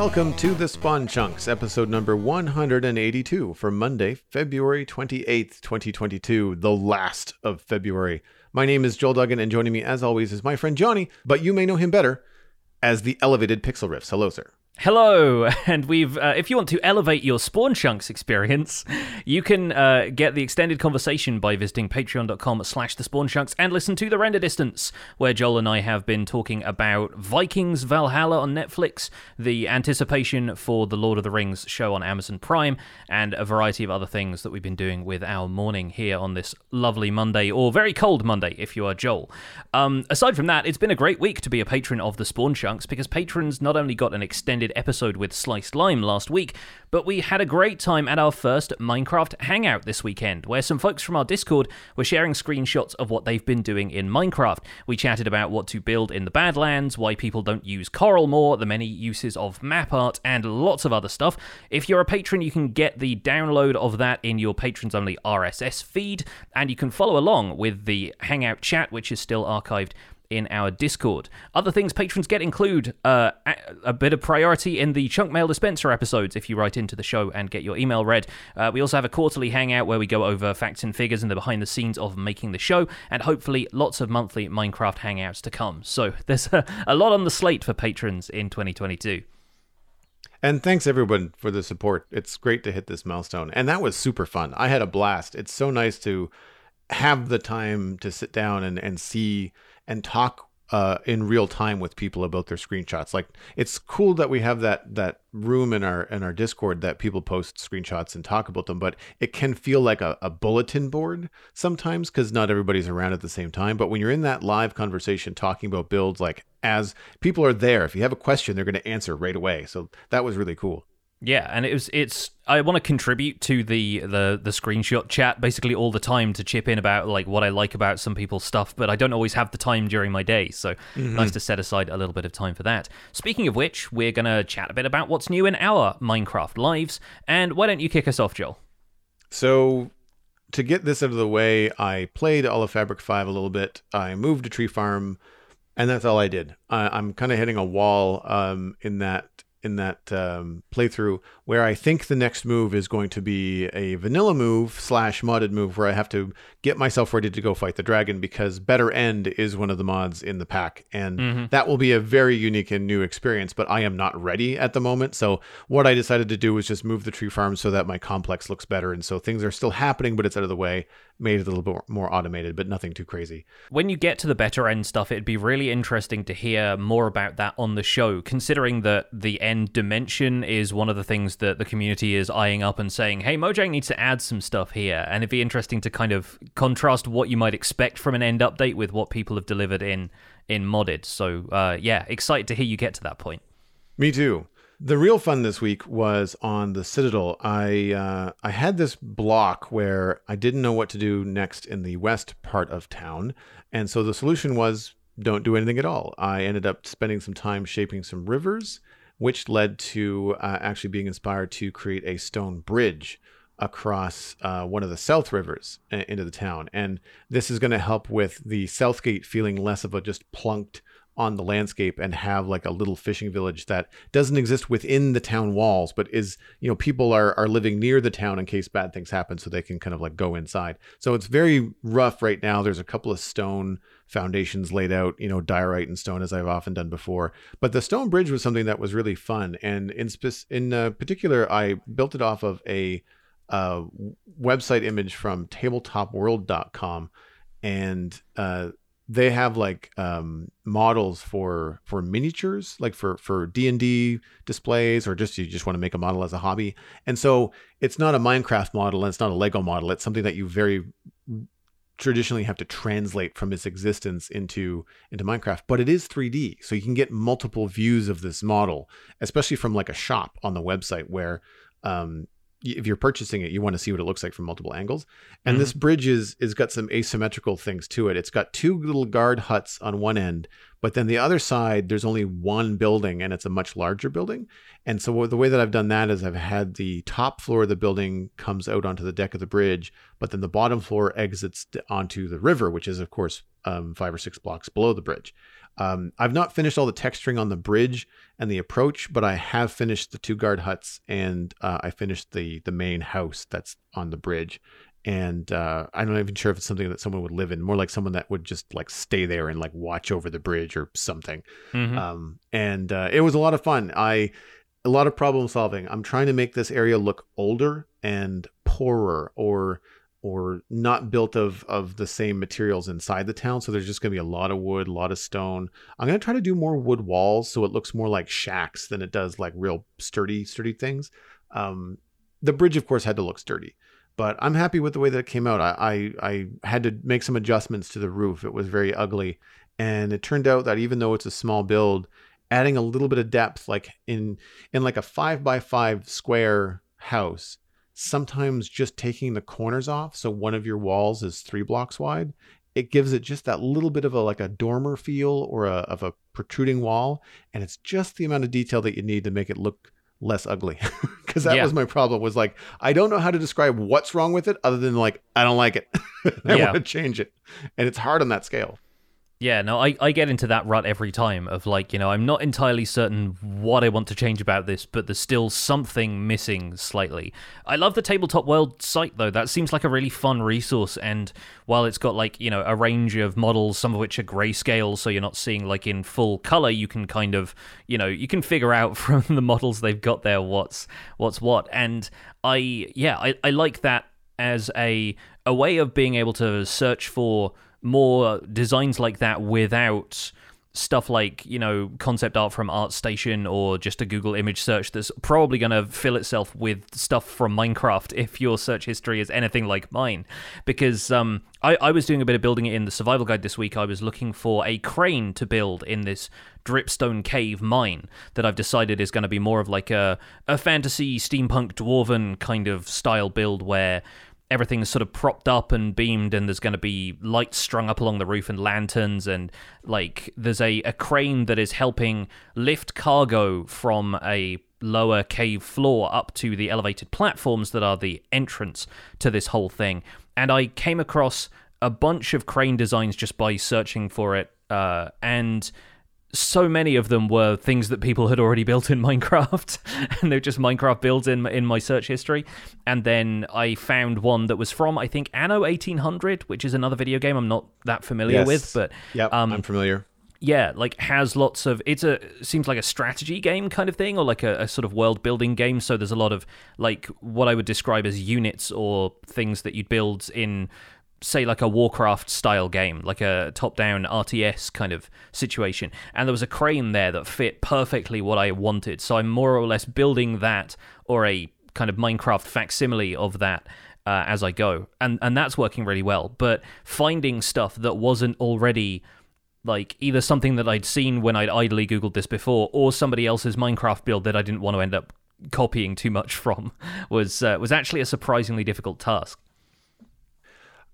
welcome to the Spawn Chunks, episode number 182 for Monday, February 28th, 2022, the last of February. My name is Joel Duggan, and joining me, as always, is my friend Jonny, but you may know him better as the Elevated Pixel Riffs. Hello, sir. Hello, and we've. Uh, if you want to elevate your Spawn Chunks experience, you can uh, get the extended conversation by visiting Patreon.com/slash The Spawn Chunks and listen to the Render Distance, where Joel and I have been talking about Vikings Valhalla on Netflix, the anticipation for the Lord of the Rings show on Amazon Prime, and a variety of other things that we've been doing with our morning here on this lovely Monday or very cold Monday if you are Joel. Um, aside from that, it's been a great week to be a patron of the Spawn Chunks because patrons not only got an extended episode with Sliced Lime last week, but we had a great time at our first Minecraft Hangout this weekend, where some folks from our Discord were sharing screenshots of what they've been doing in Minecraft. We chatted about what to build in the Badlands, why people don't use coral more, the many uses of map art, and lots of other stuff. If you're a patron, you can get the download of that in your patrons only RSS feed, and you can follow along with the Hangout chat, which is still archived in our Discord. Other things patrons get include uh, a, bit of priority in the Chunk Mail Dispenser episodes if you write into the show and get your email read. Uh, we also have a quarterly hangout where we go over facts and figures and the behind the scenes of making the show, and hopefully lots of monthly Minecraft hangouts to come. So there's a, a lot on the slate for patrons in 2022. And thanks everyone for the support. It's great to hit this milestone. And that was super fun. I had a blast. It's so nice to have the time to sit down and, and see and talk uh, in real time with people about their screenshots. Like it's cool that we have that that room in our in our Discord that people post screenshots and talk about them, but it can feel like a, a bulletin board sometimes because not everybody's around at the same time. But when you're in that live conversation talking about builds, like as people are there, if you have a question, they're going to answer right away. So that was really cool. Yeah, and it was it's I want to contribute to the the the screenshot chat basically all the time to chip in about like what I like about some people's stuff, but I don't always have the time during my day, so mm-hmm. nice to set aside a little bit of time for that. Speaking of which, we're going to chat a bit about what's new in our Minecraft lives, and why don't you kick us off, Joel? So to get this out of the way, I played all of Fabric 5 a little bit. I moved to Tree Farm, and that's all I did. I, am kind of hitting a wall um, in that in that um, playthrough where I think the next move is going to be a vanilla move slash modded move where I have to get myself ready to go fight the dragon because Better End is one of the mods in the pack. And mm-hmm. that will be a very unique and new experience, but I am not ready at the moment. So what I decided to do was just move the tree farm so that my complex looks better. And so things are still happening, but it's out of the way, made it a little bit more automated, but nothing too crazy. When you get to the Better End stuff, it'd be really interesting to hear more about that on the show, considering that the end dimension is one of the things that the community is eyeing up and saying, hey, Mojang needs to add some stuff here. And it'd be interesting to kind of contrast what you might expect from an end update with what people have delivered in in modded. So uh, yeah, excited to hear you get to that point. Me too. The real fun this week was on the Citadel. I uh, I had this block where I didn't know what to do next in the west part of town, and so the solution was don't do anything at all. I ended up spending some time shaping some rivers which led to uh, actually being inspired to create a stone bridge across uh, one of the south rivers uh, into the town. And this is going to help with the Southgate feeling less of a just plunked on the landscape and have like a little fishing village that doesn't exist within the town walls but is you know people are are living near the town in case bad things happen so they can kind of like go inside. So it's very rough right now. There's a couple of stone foundations laid out you know diorite and stone as i've often done before. But the stone bridge was something that was really fun and in spe- in uh, particular i built it off of a uh, website image from tabletopworld.com and uh, they have like um, models for for miniatures like for for d&d displays or just you just want to make a model as a hobby. And so it's not a minecraft model and it's not a lego model. It's something that you very traditionally have to translate from its existence into into minecraft. But it is 3d so you can get multiple views of this model especially from like a shop on the website where um, if you're purchasing it, you want to see what it looks like from multiple angles. And mm-hmm. this bridge is is got some asymmetrical things to it. It's got two little guard huts on one end, But then the other side, there's only one building and it's a much larger building. And so the way that I've done that is I've had the top floor of the building comes out onto the deck of the bridge, but then the bottom floor exits onto the river, which is, of course, um, five or six blocks below the bridge. Um, I've not finished all the texturing on the bridge and the approach, but I have finished the two guard huts and uh, I finished the the main house that's on the bridge. And uh, I'm not even sure if it's something that someone would live in. More like someone that would just like stay there and like watch over the bridge or something. Mm-hmm. Um, and uh, it was a lot of fun. I a lot of problem solving. I'm trying to make this area look older and poorer or or not built of of the same materials inside the town. So there's just going to be a lot of wood a lot of stone. I'm going to try to do more wood walls so it looks more like shacks than it does like real sturdy sturdy things. Um, the bridge of course had to look sturdy but i'm happy with the way that it came out. I, I i had to make some adjustments to the roof. It was very ugly and it turned out that even though it's a small build adding a little bit of depth like in in like a five by five square house sometimes just taking the corners off so one of your walls is three blocks wide it gives it just that little bit of a like a dormer feel or a, of a protruding wall and it's just the amount of detail that you need to make it look less ugly because that yeah. was my problem was like i don't know how to describe what's wrong with it other than like i don't like it i yeah. want to change it and it's hard on that scale yeah, no, I, I get into that rut every time of like, you know, I'm not entirely certain what I want to change about this, but there's still something missing slightly. I love the Tabletop World site though. That seems like a really fun resource. And while it's got like, you know, a range of models, some of which are grayscale, so you're not seeing like in full color, you can kind of, you know, you can figure out from the models they've got there what's what's what. And I yeah, I, I like that as a a way of being able to search for more designs like that without stuff like you know concept art from ArtStation or just a Google image search that's probably going to fill itself with stuff from Minecraft if your search history is anything like mine. Because um, I, I was doing a bit of building it in the survival guide this week. I was looking for a crane to build in this dripstone cave mine that I've decided is going to be more of like a a fantasy steampunk dwarven kind of style build where everything's sort of propped up and beamed and there's going to be lights strung up along the roof and lanterns and like there's a, a crane that is helping lift cargo from a lower cave floor up to the elevated platforms that are the entrance to this whole thing. And i came across a bunch of crane designs just by searching for it uh, and so many of them were things that people had already built in Minecraft, and they're just Minecraft builds in in my search history. And then I found one that was from I think Anno 1800, which is another video game I'm not that familiar yes. with, but yeah, um, I'm familiar. Yeah, like has lots of it's a seems like a strategy game kind of thing, or like a, a sort of world building game. So there's a lot of like what I would describe as units or things that you'd build in say like a Warcraft style game, like a top down RTS kind of situation. And there was a crane there that fit perfectly what I wanted. So I'm more or less building that or a kind of Minecraft facsimile of that uh, as I go. And and that's working really well. But finding stuff that wasn't already like either something that I'd seen when I'd idly googled this before or somebody else's Minecraft build that I didn't want to end up copying too much from was uh, was actually a surprisingly difficult task.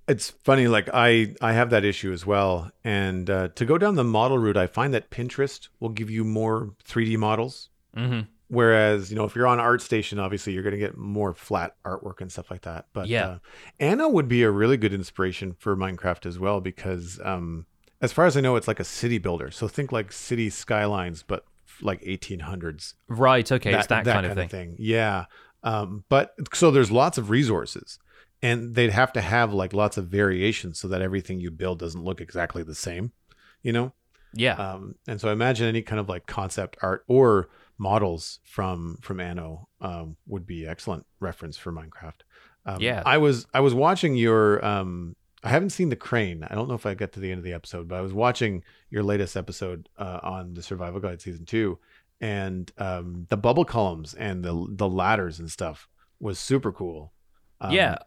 It's funny, like I I have that issue as well. And uh, to go down the model route, I find that Pinterest will give you more 3D models. Mm-hmm. Whereas, you know, if you're on ArtStation, obviously you're going to get more flat artwork and stuff like that. But yeah, uh, Anno would be a really good inspiration for Minecraft as well because, um, as far as I know, it's like a city builder. So think like city skylines, but like 1800s. Right. Okay. That, it's that, that kind, kind, of thing. thing. Yeah. Um, but so there's lots of resources and they'd have to have like lots of variations so that everything you build doesn't look exactly the same you know? Yeah. Um, and so I imagine any kind of like concept art or models from from anno um, would be excellent reference for minecraft. Um, yeah. I was i was watching your um i haven't seen the crane. I don't know if i got to the end of the episode but i was watching your latest episode uh, on the survival guide season two and um, the bubble columns and the the ladders and stuff was super cool. Um, yeah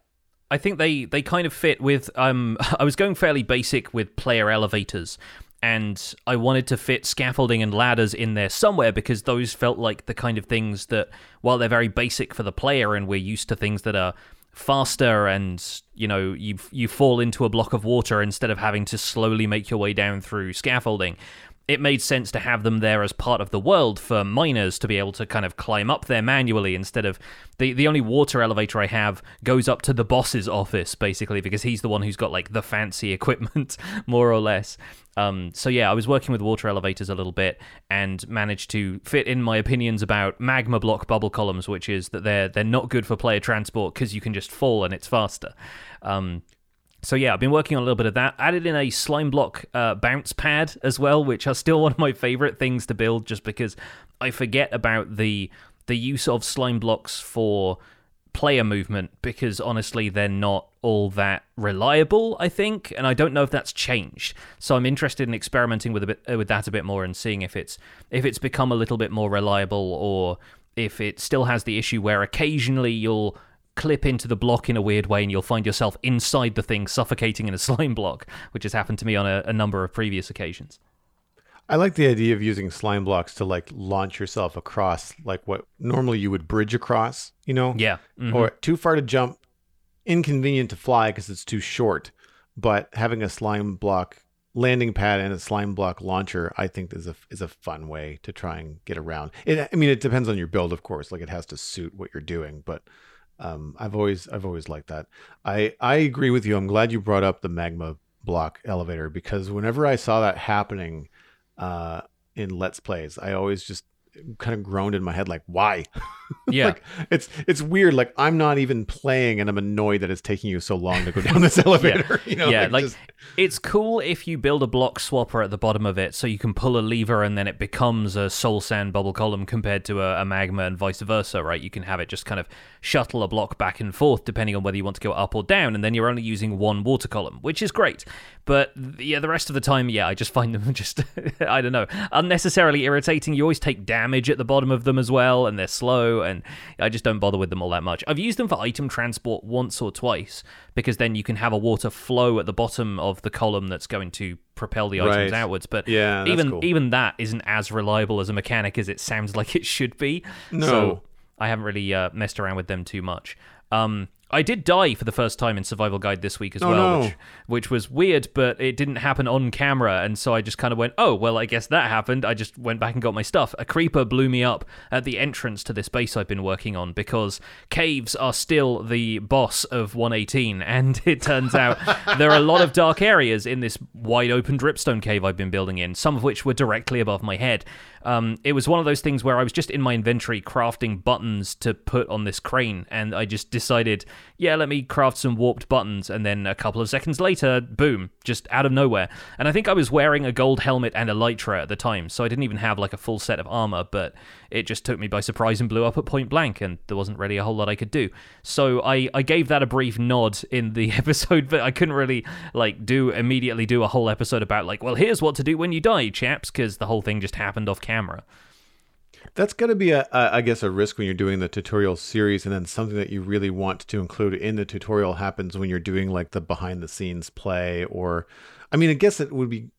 I think they they kind of fit with. Um, I was going fairly basic with player elevators, and I wanted to fit scaffolding and ladders in there somewhere because those felt like the kind of things that, while they're very basic for the player, and we're used to things that are faster and you know you you fall into a block of water instead of having to slowly make your way down through scaffolding it made sense to have them there as part of the world for miners to be able to kind of climb up there manually instead of the the only water elevator I have goes up to the boss's office basically because he's the one who's got like the fancy equipment more or less. Um, so yeah, I was working with water elevators a little bit and managed to fit in my opinions about magma block bubble columns, which is that they're they're not good for player transport because you can just fall and it's faster. Um, so yeah, I've been working on a little bit of that. Added in a slime block uh, bounce pad as well, which are still one of my favorite things to build, just because I forget about the the use of slime blocks for player movement because honestly they're not all that reliable i think and i don't know if that's changed so i'm interested in experimenting with a bit uh, with that a bit more and seeing if it's if it's become a little bit more reliable or if it still has the issue where occasionally you'll clip into the block in a weird way and you'll find yourself inside the thing suffocating in a slime block, which has happened to me on a, a number of previous occasions. I like the idea of using slime blocks to like launch yourself across like what normally you would bridge across, you know? Yeah. Mm-hmm. Or too far to jump, inconvenient to fly because it's too short. But having a slime block landing pad and a slime block launcher, I think is a is a fun way to try and get around. It, I mean, it depends on your build, of course. Like it has to suit what you're doing, but um, I've always I've always liked that. I I agree with you. I'm glad you brought up the magma block elevator because whenever I saw that happening uh, in Let's Plays, I always just kind of groaned in my head like why? Yeah. Like it's it's weird like i'm not even playing and i'm annoyed that it's taking you so long to go down this elevator yeah, you know yeah like, like just- it's cool if you build a block swapper at the bottom of it so you can pull a lever and then it becomes a soul sand bubble column compared to a, a magma and vice versa right? You can have it just kind of shuttle a block back and forth depending on whether you want to go up or down and then you're only using one water column which is great. But yeah the rest of the time yeah i just find them just i don't know unnecessarily irritating. You always take damage at the bottom of them as well and they're slow and i just don't bother with them all that much i've used them for item transport once or twice because then you can have a water flow at the bottom of the column that's going to propel the items Right. outwards but Yeah, even cool. even that isn't as reliable as a mechanic as it sounds like it should be No. so I haven't really uh, messed around with them too much. Um, I did die for the first time in Survival Guide this week as Oh, well, no. which, which was weird, but it didn't happen on camera, and so I just kind of went, "Oh, well, I guess that happened." I just went back and got my stuff. A creeper blew me up at the entrance to this base I've been working on because caves are still the boss of 118, and it turns out there are a lot of dark areas in this wide open dripstone cave I've been building in, some of which were directly above my head. Um, it was one of those things where I was just in my inventory crafting buttons to put on this crane, and I just decided, yeah, let me craft some warped buttons, and then a couple of seconds later, boom, just out of nowhere. And I think I was wearing a gold helmet and elytra at the time, so I didn't even have like a full set of armor, but it just took me by surprise and blew up at point blank, and there wasn't really a whole lot I could do. So I, I gave that a brief nod in the episode, but I couldn't really like do immediately do a whole episode about like, well, here's what to do when you die, chaps, because the whole thing just happened off camera. That's got to be a, a, I guess, a risk when you're doing the tutorial series, and then something that you really want to include in the tutorial happens when you're doing like the behind the scenes play, or, I mean, I guess it would be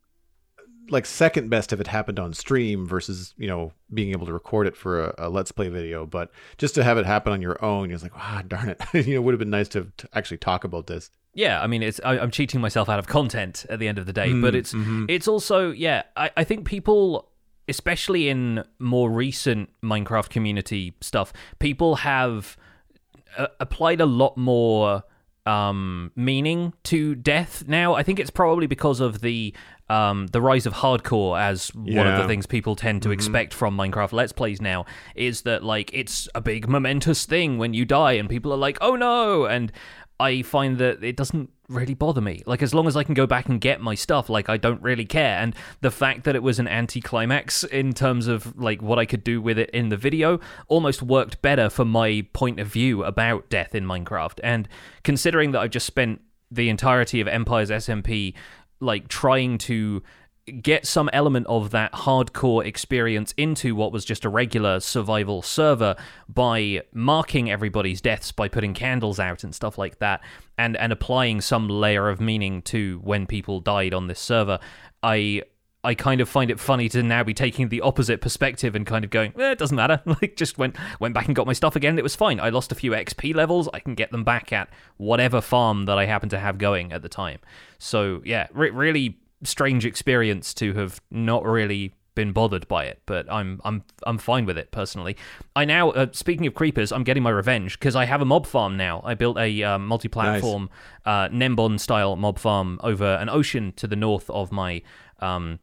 like second best if it happened on stream versus you know being able to record it for a, a let's play video. But just to have it happen on your own, you're like, ah, darn it, you know, it would have been nice to, to actually talk about this. Yeah, I mean, it's I, I'm cheating myself out of content at the end of the day, but it's it's also yeah. I, I think people, especially in more recent Minecraft community stuff, people have uh, applied a lot more um, meaning to death now. I think it's probably because of the um, the rise of hardcore as one of the things people tend to expect from Minecraft Let's Plays now is that like it's a big momentous thing when you die and people are like, oh no, and I find that it doesn't really bother me. Like as long as I can go back and get my stuff, like I don't really care. And the fact that it was an anticlimax in terms of like what I could do with it in the video almost worked better for my point of view about death in Minecraft. And considering that I've just spent the entirety of Empire's SMP like trying to get some element of that hardcore experience into what was just a regular survival server by marking everybody's deaths by putting candles out and stuff like that and and applying some layer of meaning to when people died on this server. I I kind of find it funny to now be taking the opposite perspective and kind of going, eh, it doesn't matter. Like, just went went back and got my stuff again. It was fine. I lost a few XP levels. I can get them back at whatever farm that I happen to have going at the time. So yeah, re- really strange experience to have not really been bothered by it, but I'm I'm I'm fine with it personally. I now, uh, speaking of creepers, I'm getting my revenge because I have a mob farm now. I built a uh, multi-platform nice. uh, gnembon style mob farm over an ocean to the north of my um,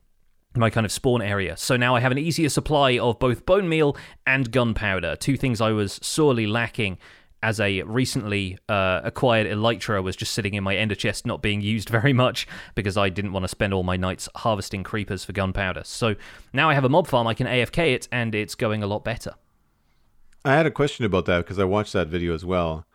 my kind of spawn area. So now I have an easier supply of both bone meal and gunpowder, two things I was sorely lacking as a recently uh, acquired elytra was just sitting in my ender chest not being used very much because I didn't want to spend all my nights harvesting creepers for gunpowder. So now I have a mob farm I can AFK it and it's going a lot better. I had a question about that because I watched that video as well.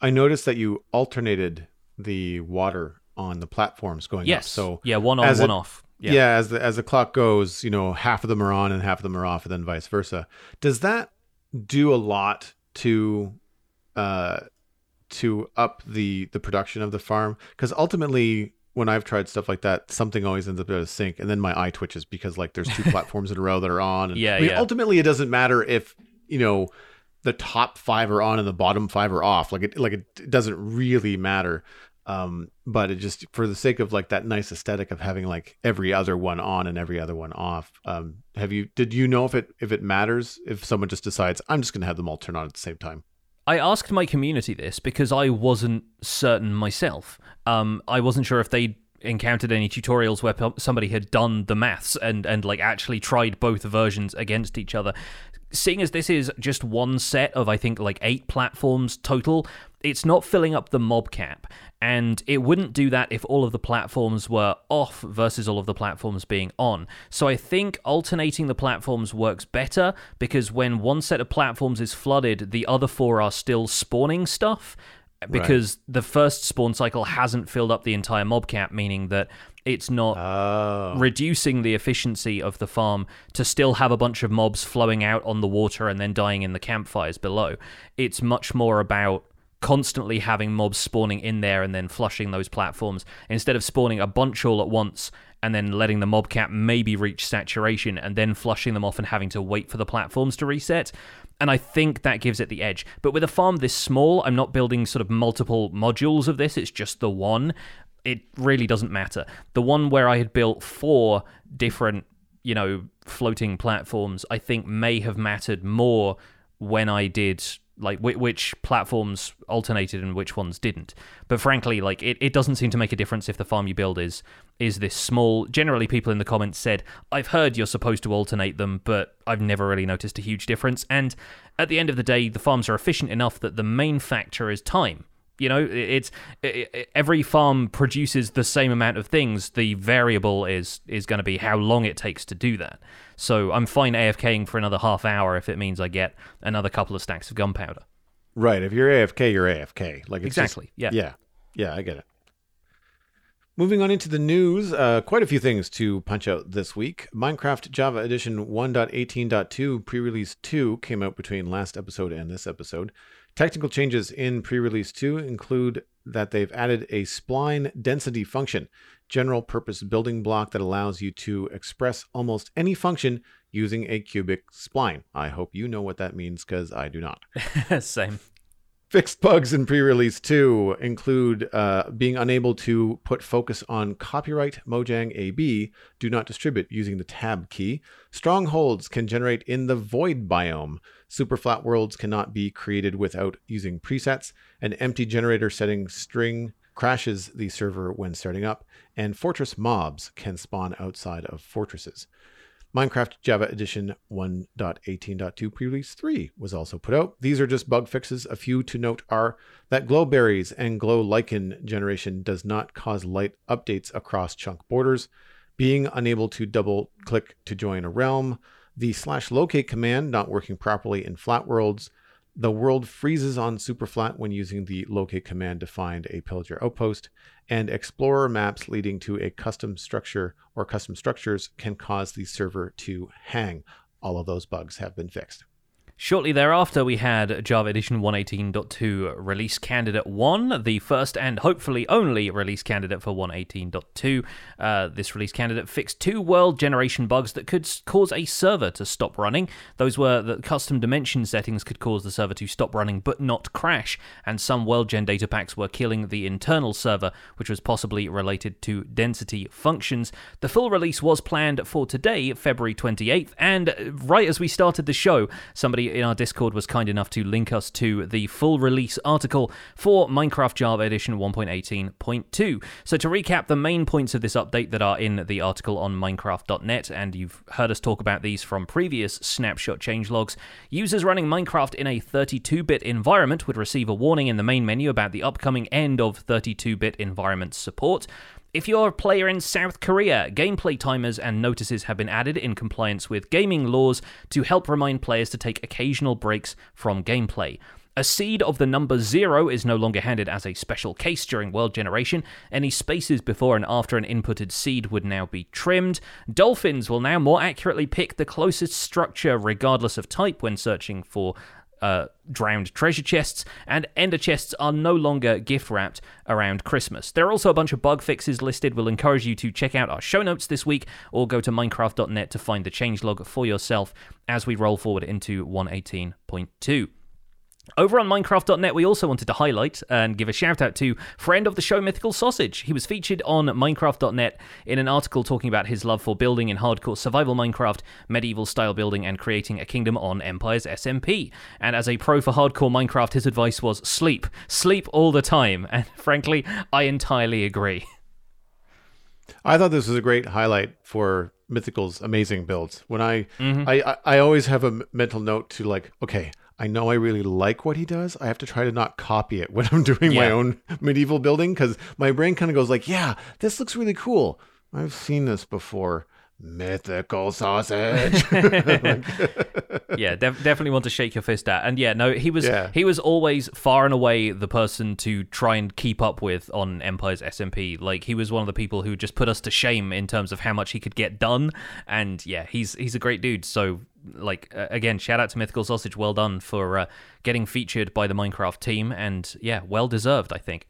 I noticed that you alternated the water on the platforms going yes. up. So yeah, one on, one it, off. Yeah. yeah, as the as the clock goes, you know, half of them are on and half of them are off, and then vice versa. Does that do a lot to uh, to up the the production of the farm because ultimately when I've tried stuff like that, something always ends up out of sync, and then my eye twitches because like there's two platforms in a row that are on. And, yeah, I mean, yeah. Ultimately, it doesn't matter if you know the top five are on and the bottom five are off. Like it, like it doesn't really matter. Um, but it just for the sake of like that nice aesthetic of having like every other one on and every other one off. Um, have you did you know if it if it matters if someone just decides I'm just gonna have them all turn on at the same time? I asked my community this because I wasn't certain myself. Um, I wasn't sure if they encountered any tutorials where somebody had done the maths and and like actually tried both versions against each other seeing as this is just one set of I think like eight platforms total, it's not filling up the mob cap. And it wouldn't do that if all of the platforms were off versus all of the platforms being on. So I think alternating the platforms works better because when one set of platforms is flooded, the other four are still spawning stuff because right. the first spawn cycle hasn't filled up the entire mob cap, meaning that it's not oh. reducing the efficiency of the farm to still have a bunch of mobs flowing out on the water and then dying in the campfires below. It's much more about constantly having mobs spawning in there and then flushing those platforms instead of spawning a bunch all at once and then letting the mob cap maybe reach saturation and then flushing them off and having to wait for the platforms to reset. And I think that gives it the edge. But with a farm this small, I'm not building sort of multiple modules of this, it's just the one it really doesn't matter. The one where I had built four different, you know, floating platforms, I think may have mattered more when I did like which platforms alternated and which ones didn't. But frankly, like it, it doesn't seem to make a difference if the farm you build is is this small. Generally, people in the comments said, "I've heard you're supposed to alternate them, but I've never really noticed a huge difference." And at the end of the day, the farms are efficient enough that the main factor is time. You know, it's it, every farm produces the same amount of things. The variable is is going to be how long it takes to do that. So I'm fine AFKing for another half hour if it means I get another couple of stacks of gunpowder. Right. If you're AFK, you're AFK. Like exactly. Just, yeah. Yeah. Yeah. I get it. Moving on into the news, uh, quite a few things to punch out this week. Minecraft Java Edition 1.18.2 pre release 2 came out between last episode and this episode. Technical changes in pre release 2 include that they've added a spline density function, general purpose building block that allows you to express almost any function using a cubic spline. I hope you know what that means because I do not. Same. Fixed bugs in pre release 2 include uh, being unable to put focus on copyright Mojang AB, do not distribute using the tab key. Strongholds can generate in the void biome. Super flat worlds cannot be created without using presets. An empty generator setting string crashes the server when starting up. And fortress mobs can spawn outside of fortresses. Minecraft Java Edition 1.18.2 pre-release 3 was also put out. These are just bug fixes. A few to note are that glow berries and glow lichen generation does not cause light updates across chunk borders, being unable to double click to join a realm, the slash locate command not working properly in flat worlds, the world freezes on superflat when using the locate command to find a pillager outpost, and explorer maps leading to a custom structure or custom structures can cause the server to hang. All of those bugs have been fixed. Shortly thereafter, we had Java Edition 118.2 release candidate 1, the first and hopefully only release candidate for 118.2. Uh, this release candidate fixed two world generation bugs that could cause a server to stop running. Those were that custom dimension settings could cause the server to stop running but not crash, and some world gen data packs were killing the internal server, which was possibly related to density functions. The full release was planned for today, February 28th, and right as we started the show, somebody in our Discord was kind enough to link us to the full release article for Minecraft Java Edition 1.18.2. So, to recap the main points of this update that are in the article on Minecraft.net, and you've heard us talk about these from previous snapshot changelogs, users running Minecraft in a 32 bit environment would receive a warning in the main menu about the upcoming end of 32 bit environment support. If you're a player in South Korea, gameplay timers and notices have been added in compliance with gaming laws to help remind players to take occasional breaks from gameplay. A seed of the number zero is no longer handed as a special case during world generation. Any spaces before and after an inputted seed would now be trimmed. Dolphins will now more accurately pick the closest structure, regardless of type, when searching for uh, drowned treasure chests, and ender chests are no longer gift wrapped around Christmas. There are also a bunch of bug fixes listed. We'll encourage you to check out our show notes this week or go to Minecraft.net to find the changelog for yourself as we roll forward into 118.2. Over on Minecraft.net, we also wanted to highlight and give a shout out to friend of the show, Mythical Sausage. He was featured on Minecraft.net in an article talking about his love for building in hardcore survival Minecraft, medieval style building, and creating a kingdom on Empire's SMP. And as a pro for hardcore Minecraft, his advice was sleep. Sleep all the time. And frankly, I entirely agree. I thought this was a great highlight for Mythical's amazing builds. When I, mm-hmm. I, I, I always have a mental note to like, okay, I know I really like what he does. I have to try to not copy it when I'm doing yeah. my own medieval building because my brain kind of goes like, yeah, this looks really cool. I've seen this before. Mythical sausage. yeah, def- definitely want to shake your fist at. And yeah, no, he was yeah. he was always far and away the person to try and keep up with on Empire's SMP. Like he was one of the people who just put us to shame in terms of how much he could get done. And yeah, he's he's a great dude. So like uh, again, shout out to Mythical Sausage. Well done for uh, getting featured by the Minecraft team, and yeah, well deserved, I think.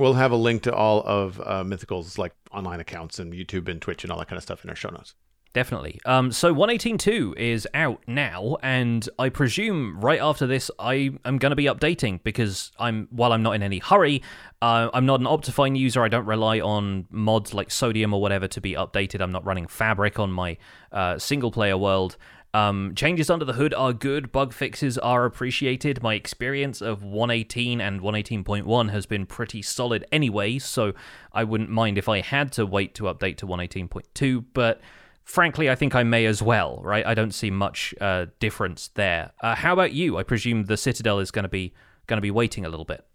We'll have a link to all of uh, Mythical's like online accounts and YouTube and Twitch and all that kind of stuff in our show notes. Definitely. Um, so 118.2 is out now, and I presume right after this I am going to be updating because I'm while I'm not in any hurry, uh, I'm not an Optifine user. I don't rely on mods like Sodium or whatever to be updated. I'm not running Fabric on my uh, single player world, um, changes under the hood are good, bug fixes are appreciated. My experience of 118 and 118.1 has been pretty solid anyway, so I wouldn't mind if I had to wait to update to 118.2, but frankly, I think I may as well, right? I don't see much uh, difference there. Uh, how about you? I presume the Citadel is going to be going to be waiting a little bit.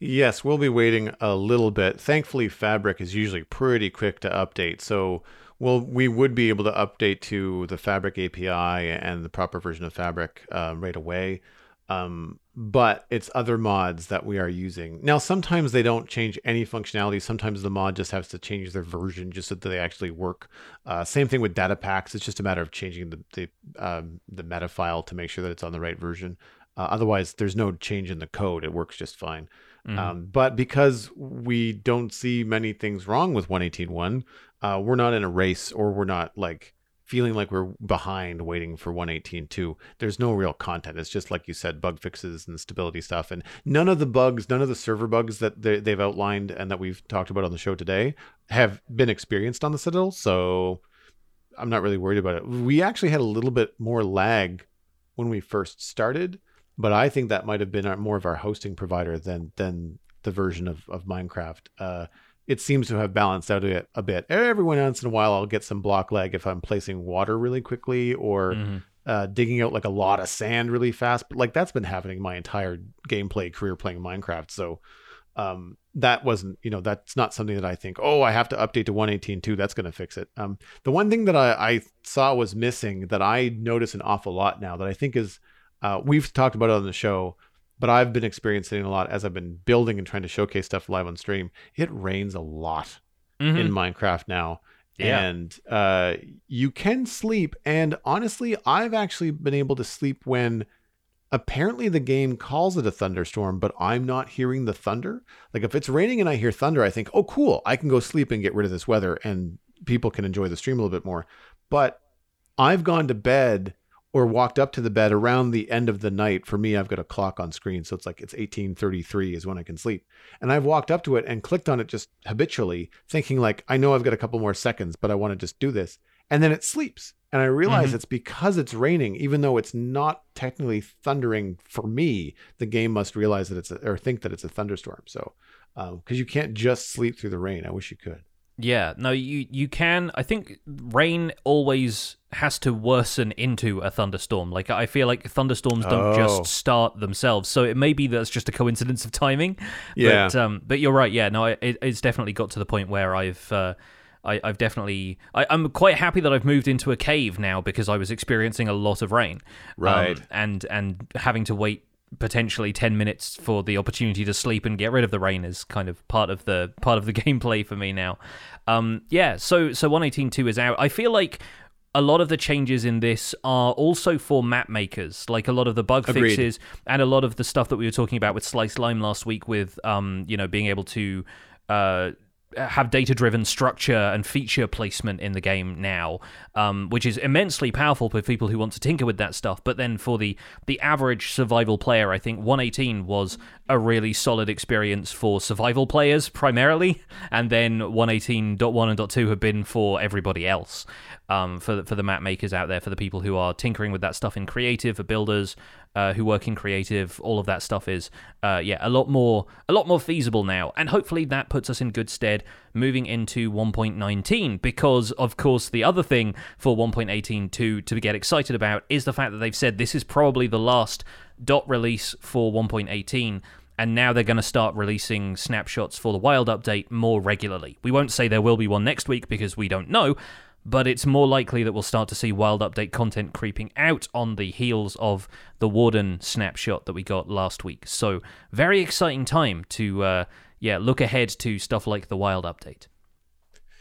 Yes, we'll be waiting a little bit. Thankfully, Fabric is usually pretty quick to update, so well, we would be able to update to the Fabric API and the proper version of Fabric uh, right away. Um, but it's other mods that we are using. Now, sometimes they don't change any functionality. Sometimes the mod just has to change their version just so that they actually work. Uh, same thing with data packs. It's just a matter of changing the the, um, the meta file to make sure that it's on the right version. Uh, otherwise, there's no change in the code. It works just fine. Mm-hmm. Um, but because we don't see many things wrong with 118.1, uh, we're not in a race or we're not like feeling like we're behind waiting for 118.2. There's no real content. It's just like you said, bug fixes and stability stuff. And none of the bugs, none of the server bugs that they, they've outlined and that we've talked about on the show today have been experienced on the Citadel. So I'm not really worried about it. We actually had a little bit more lag when we first started, but I think that might have been our, more of our hosting provider than than the version of, of Minecraft. Uh, it seems to have balanced out a, a bit. Every once in a while, I'll get some block lag if I'm placing water really quickly or mm-hmm. uh, digging out like a lot of sand really fast. But like that's been happening my entire gameplay career playing Minecraft. So um, that wasn't, you know, that's not something that I think, oh, I have to update to 118.2. That's going to fix it. Um, the one thing that I, I saw was missing that I notice an awful lot now that I think is, uh, we've talked about it on the show but I've been experiencing a lot as I've been building and trying to showcase stuff live on stream. It rains a lot mm-hmm. in Minecraft now. Yeah. And uh, you can sleep. And honestly, I've actually been able to sleep when apparently the game calls it a thunderstorm, but I'm not hearing the thunder. Like if it's raining and I hear thunder, I think, oh, cool, I can go sleep and get rid of this weather and people can enjoy the stream a little bit more. But I've gone to bed or walked up to the bed around the end of the night. For me, I've got a clock on screen, so it's like it's 1833 is when I can sleep. And I've walked up to it and clicked on it just habitually, thinking like, I know I've got a couple more seconds, but I want to just do this. And then it sleeps. And I realize mm-hmm. it's because it's raining, even though it's not technically thundering for me. The game must realize that it's a, or think that it's a thunderstorm. So, because um, you can't just sleep through the rain. I wish you could. Yeah, no, you you can. I think rain always has to worsen into a thunderstorm. Like I feel like thunderstorms don't oh. just start themselves. So it may be that's just a coincidence of timing. Yeah. But, um, but you're right. Yeah, no, it, it's definitely got to the point where I've. Uh, I, have definitely I, am quite happy that I've moved into a cave now because I was experiencing a lot of rain, right? Um, and and having to wait potentially 10 minutes for the opportunity to sleep and get rid of the rain is kind of part of the part of the gameplay for me now. Um, yeah, so so 118.2 is out. I feel like a lot of the changes in this are also for map makers, like a lot of the bug Agreed. fixes and a lot of the stuff that we were talking about with Sliced Lime last week, with um, you know, being able to uh, have data driven structure and feature placement in the game now, um, which is immensely powerful for people who want to tinker with that stuff. But then for the the average survival player, I think 118 was a really solid experience for survival players primarily, and then 118.1 and .2 have been for everybody else. Um, for the, for the map makers out there, for the people who are tinkering with that stuff in creative, for builders, uh, who work in creative, all of that stuff is, uh, yeah, a lot more, a lot more feasible now, and hopefully that puts us in good stead moving into 1.19. Because of course, the other thing for 1.18 to to get excited about is the fact that they've said this is probably the last dot release for 1.18 and now they're going to start releasing snapshots for the wild update more regularly. We won't say there will be one next week because we don't know, but it's more likely that we'll start to see wild update content creeping out on the heels of the Warden snapshot that we got last week. So, very exciting time to, uh, yeah, look ahead to stuff like the wild update.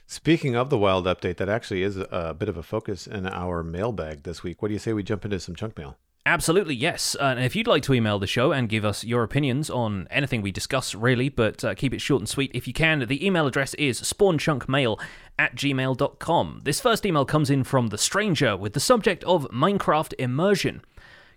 Speaking of the wild update, that actually is a bit of a focus in our mailbag this week. What do you say we jump into some chunk mail? Absolutely, yes. Uh, and if you'd like to email the show and give us your opinions on anything we discuss, really, but uh, keep it short and sweet if you can, the email address is spawnchunkmail at gmail.com. This first email comes in from The Stranger with the subject of Minecraft immersion.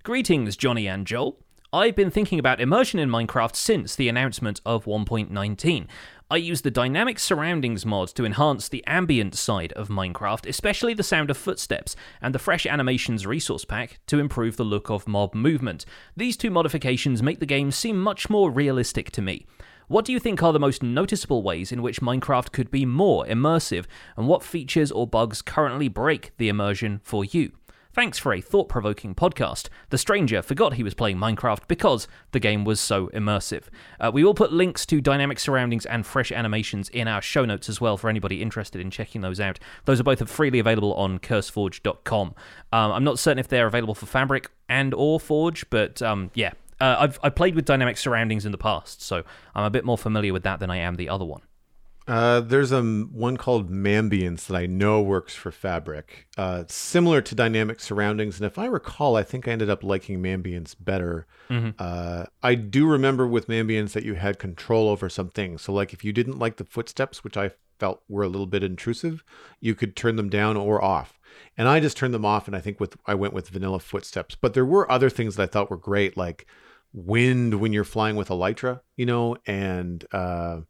Greetings, Jonny and Joel. I've been thinking about immersion in Minecraft since the announcement of 1.19. I use the dynamic surroundings mod to enhance the ambient side of Minecraft, especially the sound of footsteps, and the fresh animations resource pack to improve the look of mob movement. These two modifications make the game seem much more realistic to me. What do you think are the most noticeable ways in which Minecraft could be more immersive, and what features or bugs currently break the immersion for you? Thanks for a thought provoking podcast. The stranger forgot he was playing Minecraft because the game was so immersive. Uh, we will put links to dynamic surroundings and fresh animations in our show notes as well for anybody interested in checking those out. Those are both freely available on curseforge.com. Um, I'm not certain if they're available for Fabric and or Forge, but um, yeah, uh, I've, I've played with dynamic surroundings in the past, so I'm a bit more familiar with that than I am the other one. Uh, there's a one called Mambience that I know works for Fabric, uh, similar to dynamic surroundings. And if I recall, I think I ended up liking Mambience better. Mm-hmm. Uh, I do remember with Mambience that you had control over some things. So, like if you didn't like the footsteps, which I felt were a little bit intrusive, you could turn them down or off. And I just turned them off, and I think with I went with vanilla footsteps. But there were other things that I thought were great, like wind when you're flying with Elytra, you know, and uh,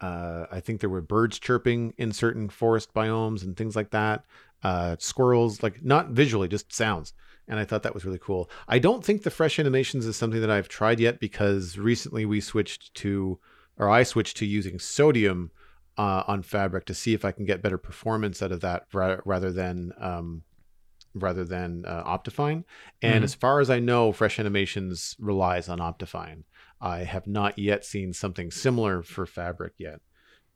uh, I think there were birds chirping in certain forest biomes and things like that. Uh, squirrels, like not visually, just sounds. And I thought that was really cool. I don't think the fresh animations is something that I've tried yet because recently we switched to, or I switched to using sodium uh, on Fabric to see if I can get better performance out of that rather than um, rather than uh, Optifine. And mm-hmm. as far as I know, Fresh Animations relies on Optifine. I have not yet seen something similar for Fabric yet.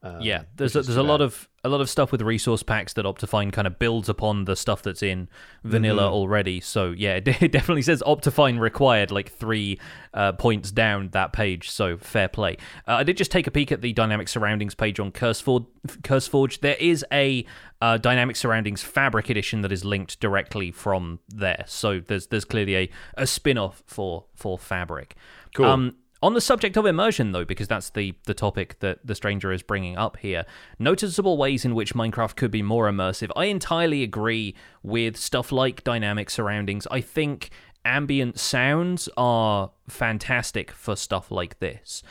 Um, yeah, there's a, there's a lot of a lot of stuff with resource packs that Optifine kind of builds upon the stuff that's in vanilla Mm-hmm. already. So yeah, it, it definitely says Optifine required like three uh, points down that page. So fair play. Uh, I did just take a peek at the dynamic surroundings page on CurseForge. CurseForge. There is a uh, dynamic surroundings fabric edition that is linked directly from there. So there's there's clearly a, a spin off for for fabric. Cool. Um, on the subject of immersion, though, because that's the, the topic that the stranger is bringing up here, noticeable ways in which Minecraft could be more immersive. I entirely agree with stuff like dynamic surroundings. I think ambient sounds are fantastic for stuff like this.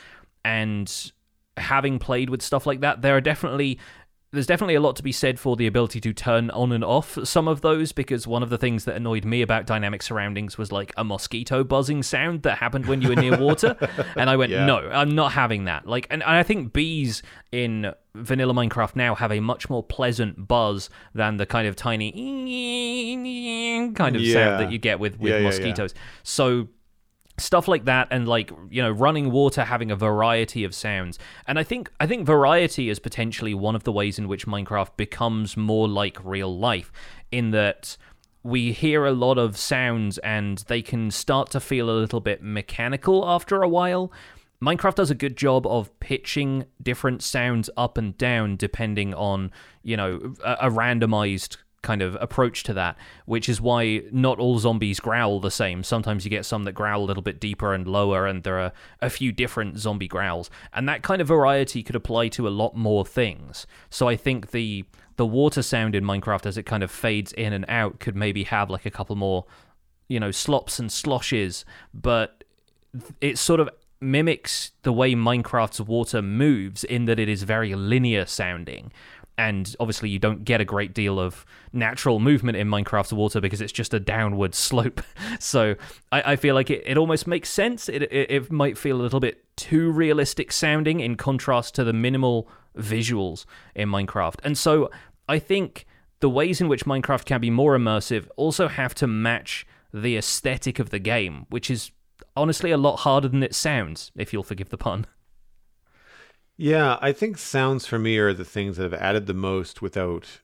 And having played with stuff like that, there are definitely there's definitely a lot to be said for the ability to turn on and off some of those because one of the things that annoyed me about dynamic surroundings was like a mosquito buzzing sound that happened when you were near water and i went Yeah. no i'm not having that like and, and i think bees in vanilla minecraft now have a much more pleasant buzz than the kind of tiny kind of Yeah. sound that you get with, with Yeah, mosquitoes so stuff like that and like you know running water having a variety of sounds. And i think i think variety is potentially one of the ways in which minecraft becomes more like real life in that we hear a lot of sounds and they can start to feel a little bit mechanical after a while. Minecraft does a good job of pitching different sounds up and down depending on, you know, a, a randomized kind of approach to that, which is why not all zombies growl the same. Sometimes you get some that growl a little bit deeper and lower, and there are a few different zombie growls. And that kind of variety could apply to a lot more things. So I think the the water sound in Minecraft as it kind of fades in and out could maybe have like a couple more, you know, slops and sloshes, but it sort of mimics the way Minecraft's water moves in that it is very linear sounding. And obviously, you don't get a great deal of natural movement in Minecraft's water because it's just a downward slope. So I, I feel like it, it almost makes sense. It, it, it might feel a little bit too realistic sounding in contrast to the minimal visuals in Minecraft. And so I think the ways in which Minecraft can be more immersive also have to match the aesthetic of the game, which is honestly a lot harder than it sounds, if you'll forgive the pun. Yeah, I think sounds for me are the things that have added the most without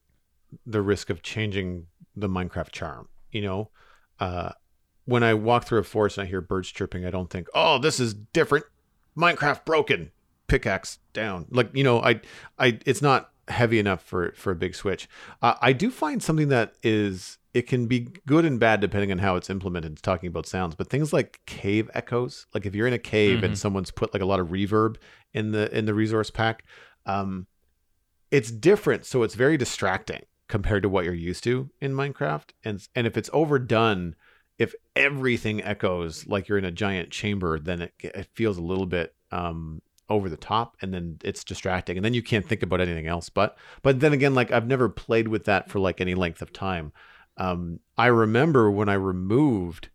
the risk of changing the Minecraft charm. You know, uh, when I walk through a forest and I hear birds chirping, I don't think, "Oh, this is different." Minecraft broken, pickaxe down. Like you know, I, I, it's not heavy enough for for a big switch. Uh, I do find something that is it can be good and bad depending on how it's implemented. Talking about sounds, but things like cave echoes, like if you're in a cave and someone's put like a lot of reverb in the in the resource pack, um, it's different. So it's very distracting compared to what you're used to in Minecraft. And and if it's overdone, if everything echoes like you're in a giant chamber, then it, it feels a little bit um, over the top, and then it's distracting, and then you can't think about anything else. But but then again, like I've never played with that for like any length of time. Um, I remember when I removed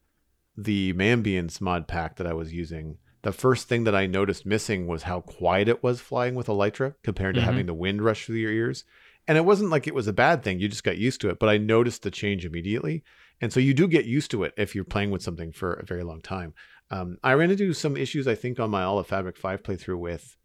the Mambience mod pack that I was using. The first thing that I noticed missing was how quiet it was flying with Elytra compared to Mhm. having the wind rush through your ears. And it wasn't like it was a bad thing. You just got used to it. But I noticed the change immediately. And so you do get used to it if you're playing with something for a very long time. Um, I ran into some issues, I think, on my All of Fabric 5 playthrough with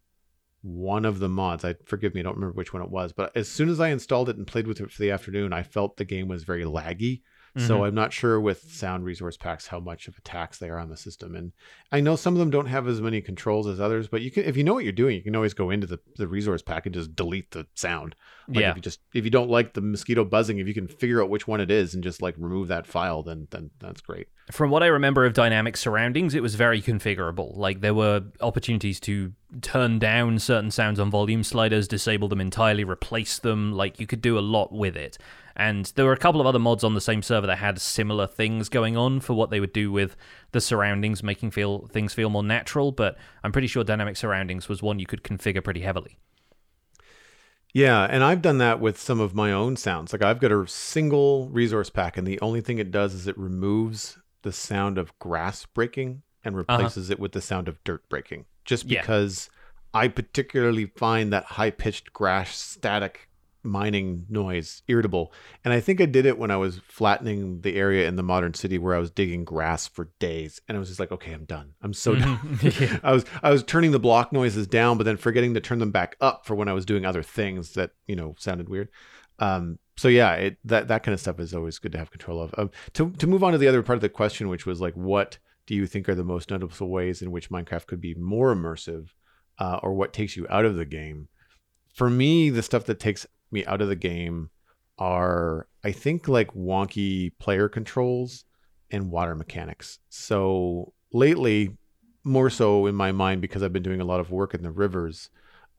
one of the mods. I forgive me, I don't remember which one it was. But as soon as I installed it and played with it for the afternoon, I felt the game was very laggy. So mm-hmm. I'm not sure with sound resource packs how much of a tax they are on the system. And I know some of them don't have as many controls as others, but you can if you know what you're doing, you can always go into the, the resource pack and just delete the sound. Like Yeah. if you just if you don't like the mosquito buzzing, if you can figure out which one it is and just like remove that file, then then that's great. From what I remember of dynamic surroundings, it was very configurable. Like there were opportunities to turn down certain sounds on volume sliders, disable them entirely, replace them. Like you could do a lot with it. And there were a couple of other mods on the same server that had similar things going on for what they would do with the surroundings, making feel things feel more natural. But I'm pretty sure dynamic surroundings was one you could configure pretty heavily. Yeah, and I've done that with some of my own sounds. Like I've got a single resource pack, and the only thing it does is it removes the sound of grass breaking and uh-huh. replaces it with the sound of dirt breaking. Just Yeah. because I particularly find that high pitched grass static mining noise irritable. And I think I did it when I was flattening the area in the modern city where I was digging grass for days. And I was just like, okay, I'm done. I'm so done. yeah. I was I was turning the block noises down, but then forgetting to turn them back up for when I was doing other things that, you know, sounded weird. Um, so yeah, it, that that kind of stuff is always good to have control of. Um, to to move on to the other part of the question, which was like, what do you think are the most noticeable ways in which Minecraft could be more immersive, uh, or what takes you out of the game? For me, the stuff that takes me out of the game are, I think, like wonky player controls and water mechanics. So lately, more so in my mind because I've been doing a lot of work in the rivers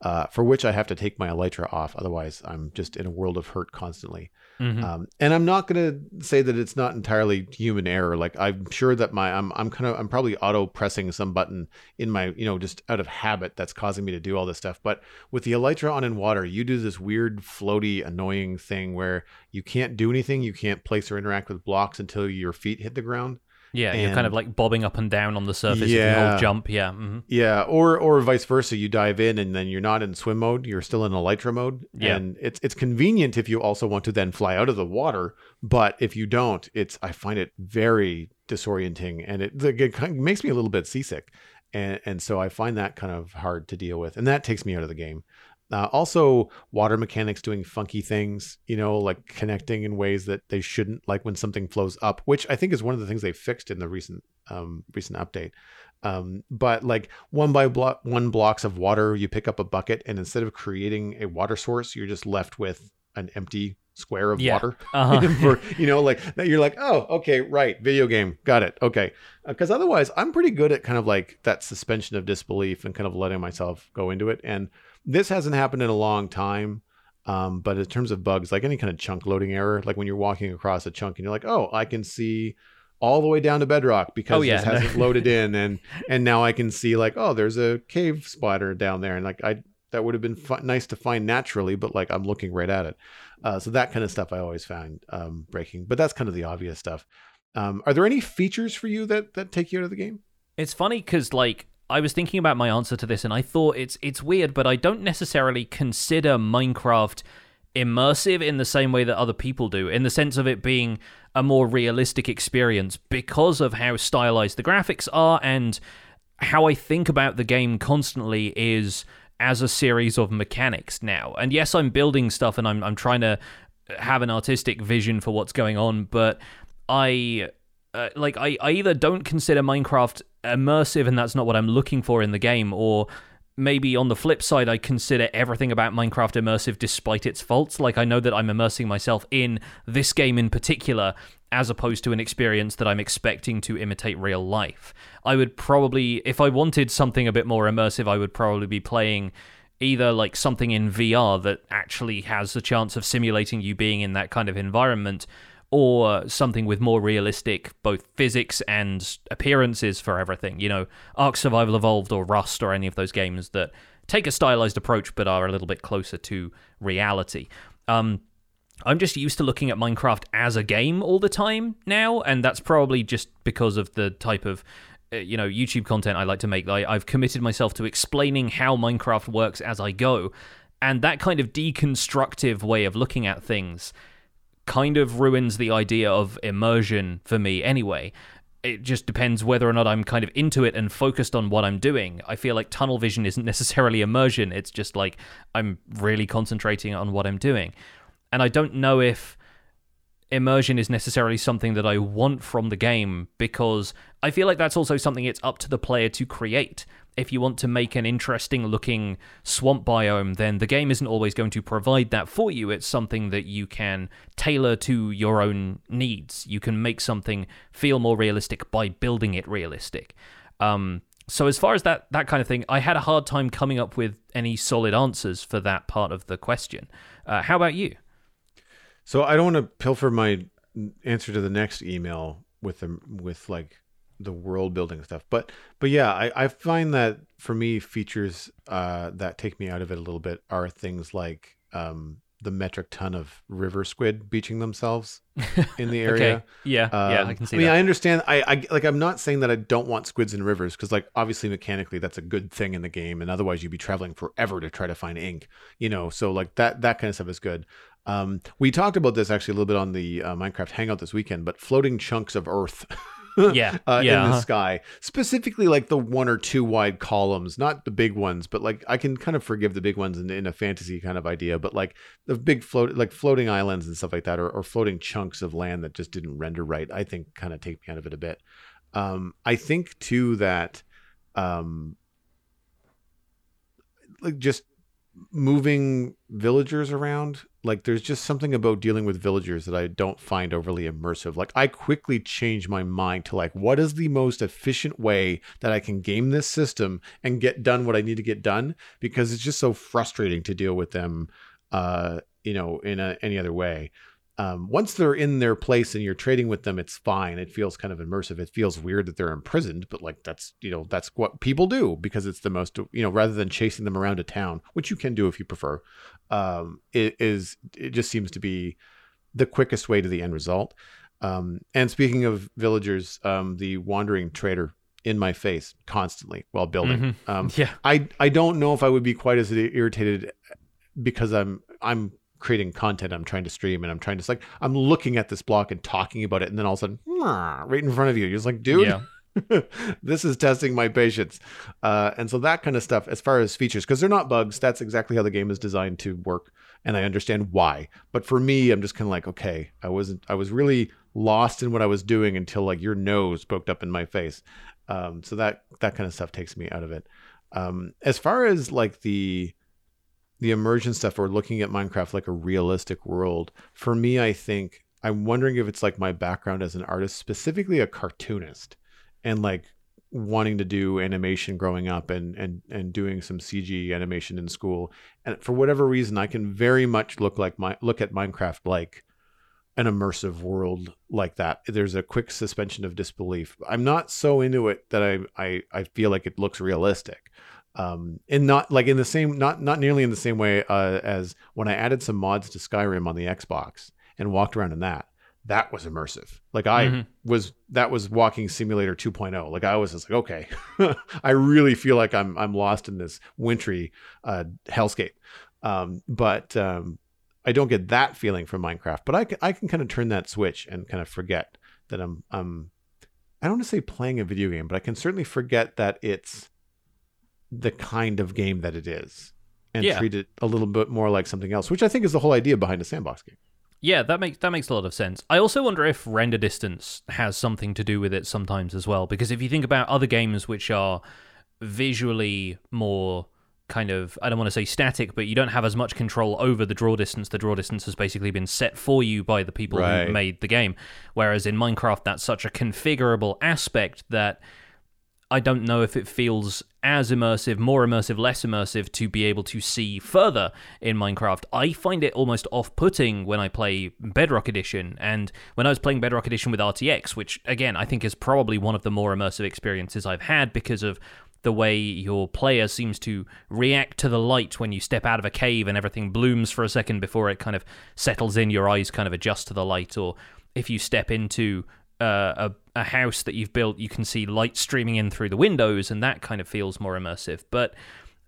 uh, for which I have to take my elytra off. Otherwise, I'm just in a world of hurt constantly. Mhm. Um, and I'm not going to say that it's not entirely human error. Like I'm sure that my I'm I'm kind of I'm probably auto pressing some button in my you know just out of habit that's causing me to do all this stuff. But with the elytra on in water, you do this weird floaty annoying thing where you can't do anything. You can't place or interact with blocks until your feet hit the ground. Yeah, you're kind of like bobbing up and down on the surface you Yeah. hold jump. Yeah. mhm. Yeah, or or vice versa. You dive in and then you're not in swim mode. You're still in elytra mode. Yeah. and it's it's convenient if you also want to then fly out of the water. But if you don't, it's I find it very disorienting and it, it kind of makes me a little bit seasick. And and so I find that kind of hard to deal with, and that takes me out of the game. Uh, also, water mechanics doing funky things, you know, like connecting in ways that they shouldn't, like when something flows up, which I think is one of the things they fixed in the recent um, recent update. Um, but like one by block, one blocks of water, you pick up a bucket, and instead of creating a water source, you're just left with an empty square of Yeah. water. Uh-huh. For, you know, like that you're like, oh, okay, right, video game, got it, okay. Because otherwise, I'm pretty good at kind of like that suspension of disbelief and kind of letting myself go into it. And this hasn't happened in a long time. Um, but in terms of bugs, like any kind of chunk loading error, like when you're walking across a chunk and you're like, oh, I can see all the way down to bedrock because Oh, yeah. this hasn't loaded in, and and now I can see like, oh, there's a cave spider down there, and like I that would have been fu- nice to find naturally, but like I'm looking right at it. Uh, so that kind of stuff I always found um, breaking, but that's kind of the obvious stuff. Um, are there any features for you that that take you out of the game? It's funny because like I was thinking about my answer to this, and I thought it's it's weird, but I don't necessarily consider Minecraft immersive in the same way that other people do, in the sense of it being a more realistic experience because of how stylized the graphics are and how I think about the game constantly is as a series of mechanics now. And yes, I'm building stuff and I'm I'm trying to have an artistic vision for what's going on, but I uh, like I, I either don't consider Minecraft immersive and that's not what I'm looking for in the game, or maybe on the flip side, I consider everything about Minecraft immersive despite its faults. Like I know that I'm immersing myself in this game in particular, as opposed to an experience that I'm expecting to imitate real life. I would probably, if I wanted something a bit more immersive, I would probably be playing either like something in VR that actually has the chance of simulating you being in that kind of environment or something with more realistic both physics and appearances for everything. You know, Ark Survival Evolved or Rust or any of those games that take a stylized approach but are a little bit closer to reality. Um, I'm just used to looking at Minecraft as a game all the time now, and that's probably just because of the type of uh, you know YouTube content I like to make. I, I've committed myself to explaining how Minecraft works as I go, and that kind of deconstructive way of looking at things kind of ruins the idea of immersion for me anyway. It just depends whether or not I'm kind of into it and focused on what I'm doing. I feel like tunnel vision isn't necessarily immersion, it's just like I'm really concentrating on what I'm doing. And I don't know if immersion is necessarily something that I want from the game because I feel like that's also something it's up to the player to create. If you want to make an interesting looking swamp biome, then the game isn't always going to provide that for you. It's something that you can tailor to your own needs. You can make something feel more realistic by building it realistic. Um, so as far as that that kind of thing, I had a hard time coming up with any solid answers for that part of the question. Uh, how about you? So I don't want to pilfer my answer to the next email with the with like the world building stuff, but but yeah, I, I find that for me features uh, that take me out of it a little bit are things like um, the metric ton of river squid beaching themselves in the area. okay. Yeah, yeah, I Um, can see I mean, that. I understand. I, I like. I'm not saying that I don't want squids in rivers because, like, obviously mechanically that's a good thing in the game, and otherwise you'd be traveling forever to try to find ink. You know, so like that that kind of stuff is good. Um, we talked about this actually a little bit on the uh, Minecraft Hangout this weekend, but floating chunks of Earth. Yeah, uh, yeah, in the uh-huh. sky, specifically like the one or two wide columns, not the big ones, but like I can kind of forgive the big ones in, in a fantasy kind of idea, but like the big float, like floating islands and stuff like that, or, or floating chunks of land that just didn't render right, I think kind of take me out of it a bit. Um, I think too that, um, like just moving villagers around like there's just something about dealing with villagers that i don't find overly immersive like i quickly change my mind to like what is the most efficient way that i can game this system and get done what i need to get done because it's just so frustrating to deal with them uh you know in a, any other way um, once they're in their place and you're trading with them, it's fine. It feels kind of immersive. It feels weird that they're imprisoned, but like that's you know that's what people do because it's the most you know rather than chasing them around a town, which you can do if you prefer. Um, it is it just seems to be the quickest way to the end result. Um, and speaking of villagers, um, the wandering trader in my face constantly while building. Um, yeah, I I don't know if I would be quite as irritated because I'm I'm creating content I'm trying to stream and I'm trying to like I'm looking at this block and talking about it and then all of a sudden right in front of you you're just like dude yeah, this is testing my patience. Uh, and so that kind of stuff as far as features because they're not bugs. That's exactly how the game is designed to work and I understand why. But for me I'm just kind of like okay I wasn't I was really lost in what I was doing until like your nose poked up in my face. Um, so that that kind of stuff takes me out of it. Um, as far as like the the immersion stuff or looking at Minecraft like a realistic world, for me, I think I'm wondering if it's like my background as an artist, specifically a cartoonist, and like wanting to do animation growing up and and and doing some CG animation in school. And for whatever reason, I can very much look like my look at Minecraft like an immersive world like that. There's a quick suspension of disbelief. I'm not so into it that I I, I feel like it looks realistic um and not like in the same not not nearly in the same way uh, as when i added some mods to skyrim on the xbox and walked around in that that was immersive like i Mhm. was that was walking simulator 2.0 like i was just like okay i really feel like i'm i'm lost in this wintry uh hellscape um but um i don't get that feeling from minecraft but i can i can kind of turn that switch and kind of forget that i'm i'm i don't want to say playing a video game but i can certainly forget that it's the kind of game that it is and Yeah. treat it a little bit more like something else, which I think is the whole idea behind a sandbox game. Yeah. That makes that makes a lot of sense. I also wonder if render distance has something to do with it sometimes as well, because if you think about other games which are visually more kind of I don't want to say static, but you don't have as much control over the draw distance. The draw distance has basically been set for you by the people Right. who made the game. Whereas in Minecraft, that's such a configurable aspect that I don't know if it feels as immersive, more immersive, less immersive to be able to see further in Minecraft. I find it almost off putting when I play Bedrock Edition. And when I was playing Bedrock Edition with RTX, which again, I think is probably one of the more immersive experiences I've had because of the way your player seems to react to the light when you step out of a cave and everything blooms for a second before it kind of settles in, your eyes kind of adjust to the light, or if you step into uh, a, a house that you've built, you can see light streaming in through the windows, and that kind of feels more immersive. But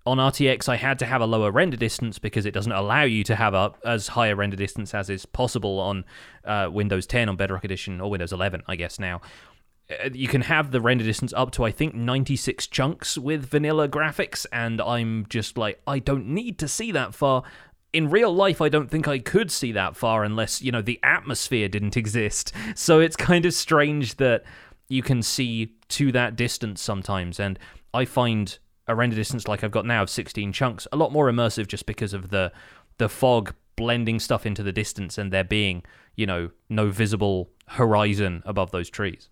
on RTX, I had to have a lower render distance because it doesn't allow you to have a, as high a render distance as is possible on uh, Windows 10 on Bedrock Edition or Windows 11, I guess now. Uh, You can have the render distance up to I think 96 chunks with vanilla graphics, and I'm just like, I don't need to see that far in real life, I don't think I could see that far unless, you know, the atmosphere didn't exist. So it's kind of strange that you can see to that distance sometimes. And I find a render distance like I've got now of 16 chunks a lot more immersive just because of the the fog blending stuff into the distance and there being, you know, no visible horizon above those trees.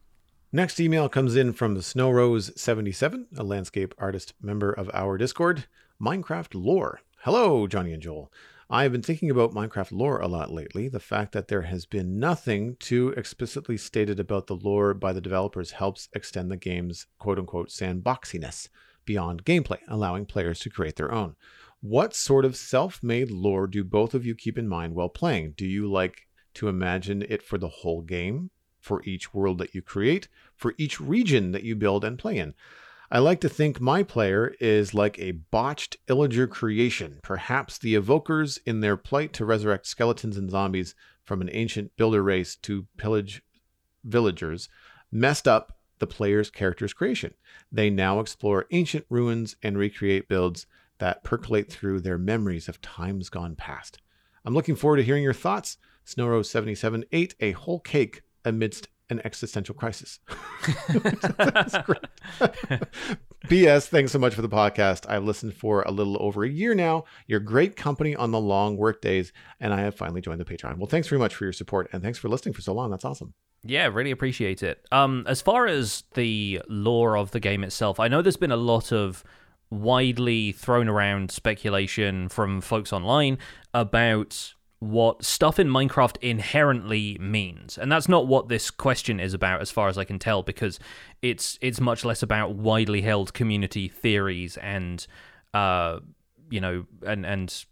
Next email comes in from Snow Rose 77, a landscape artist member of our Discord, Minecraft Lore. Hello, Jonny and Joel. I have been thinking about Minecraft lore a lot lately. The fact that there has been nothing too explicitly stated about the lore by the developers helps extend the game's quote unquote sandboxiness beyond gameplay, allowing players to create their own. What sort of self made lore do both of you keep in mind while playing? Do you like to imagine it for the whole game, for each world that you create, for each region that you build and play in? I like to think my player is like a botched Illager creation, perhaps the evokers in their plight to resurrect skeletons and zombies from an ancient builder race to pillage villagers, messed up the player's character's creation. They now explore ancient ruins and recreate builds that percolate through their memories of times gone past. I'm looking forward to hearing your thoughts. Snowrose 77 ate a whole cake amidst an existential crisis. BS, Thanks so much for the podcast. I've listened for a little over a year now. You're great company on the long work days, and I have finally joined the Patreon. Well, thanks very much for your support, and thanks for listening for so long. That's awesome. Yeah, really appreciate it. Um, as far as the lore of the game itself, I know there's been a lot of widely thrown around speculation from folks online about what stuff in Minecraft inherently means. And that's not what this question is about as far as I can tell because it's it's much less about widely held community theories and uh you know and and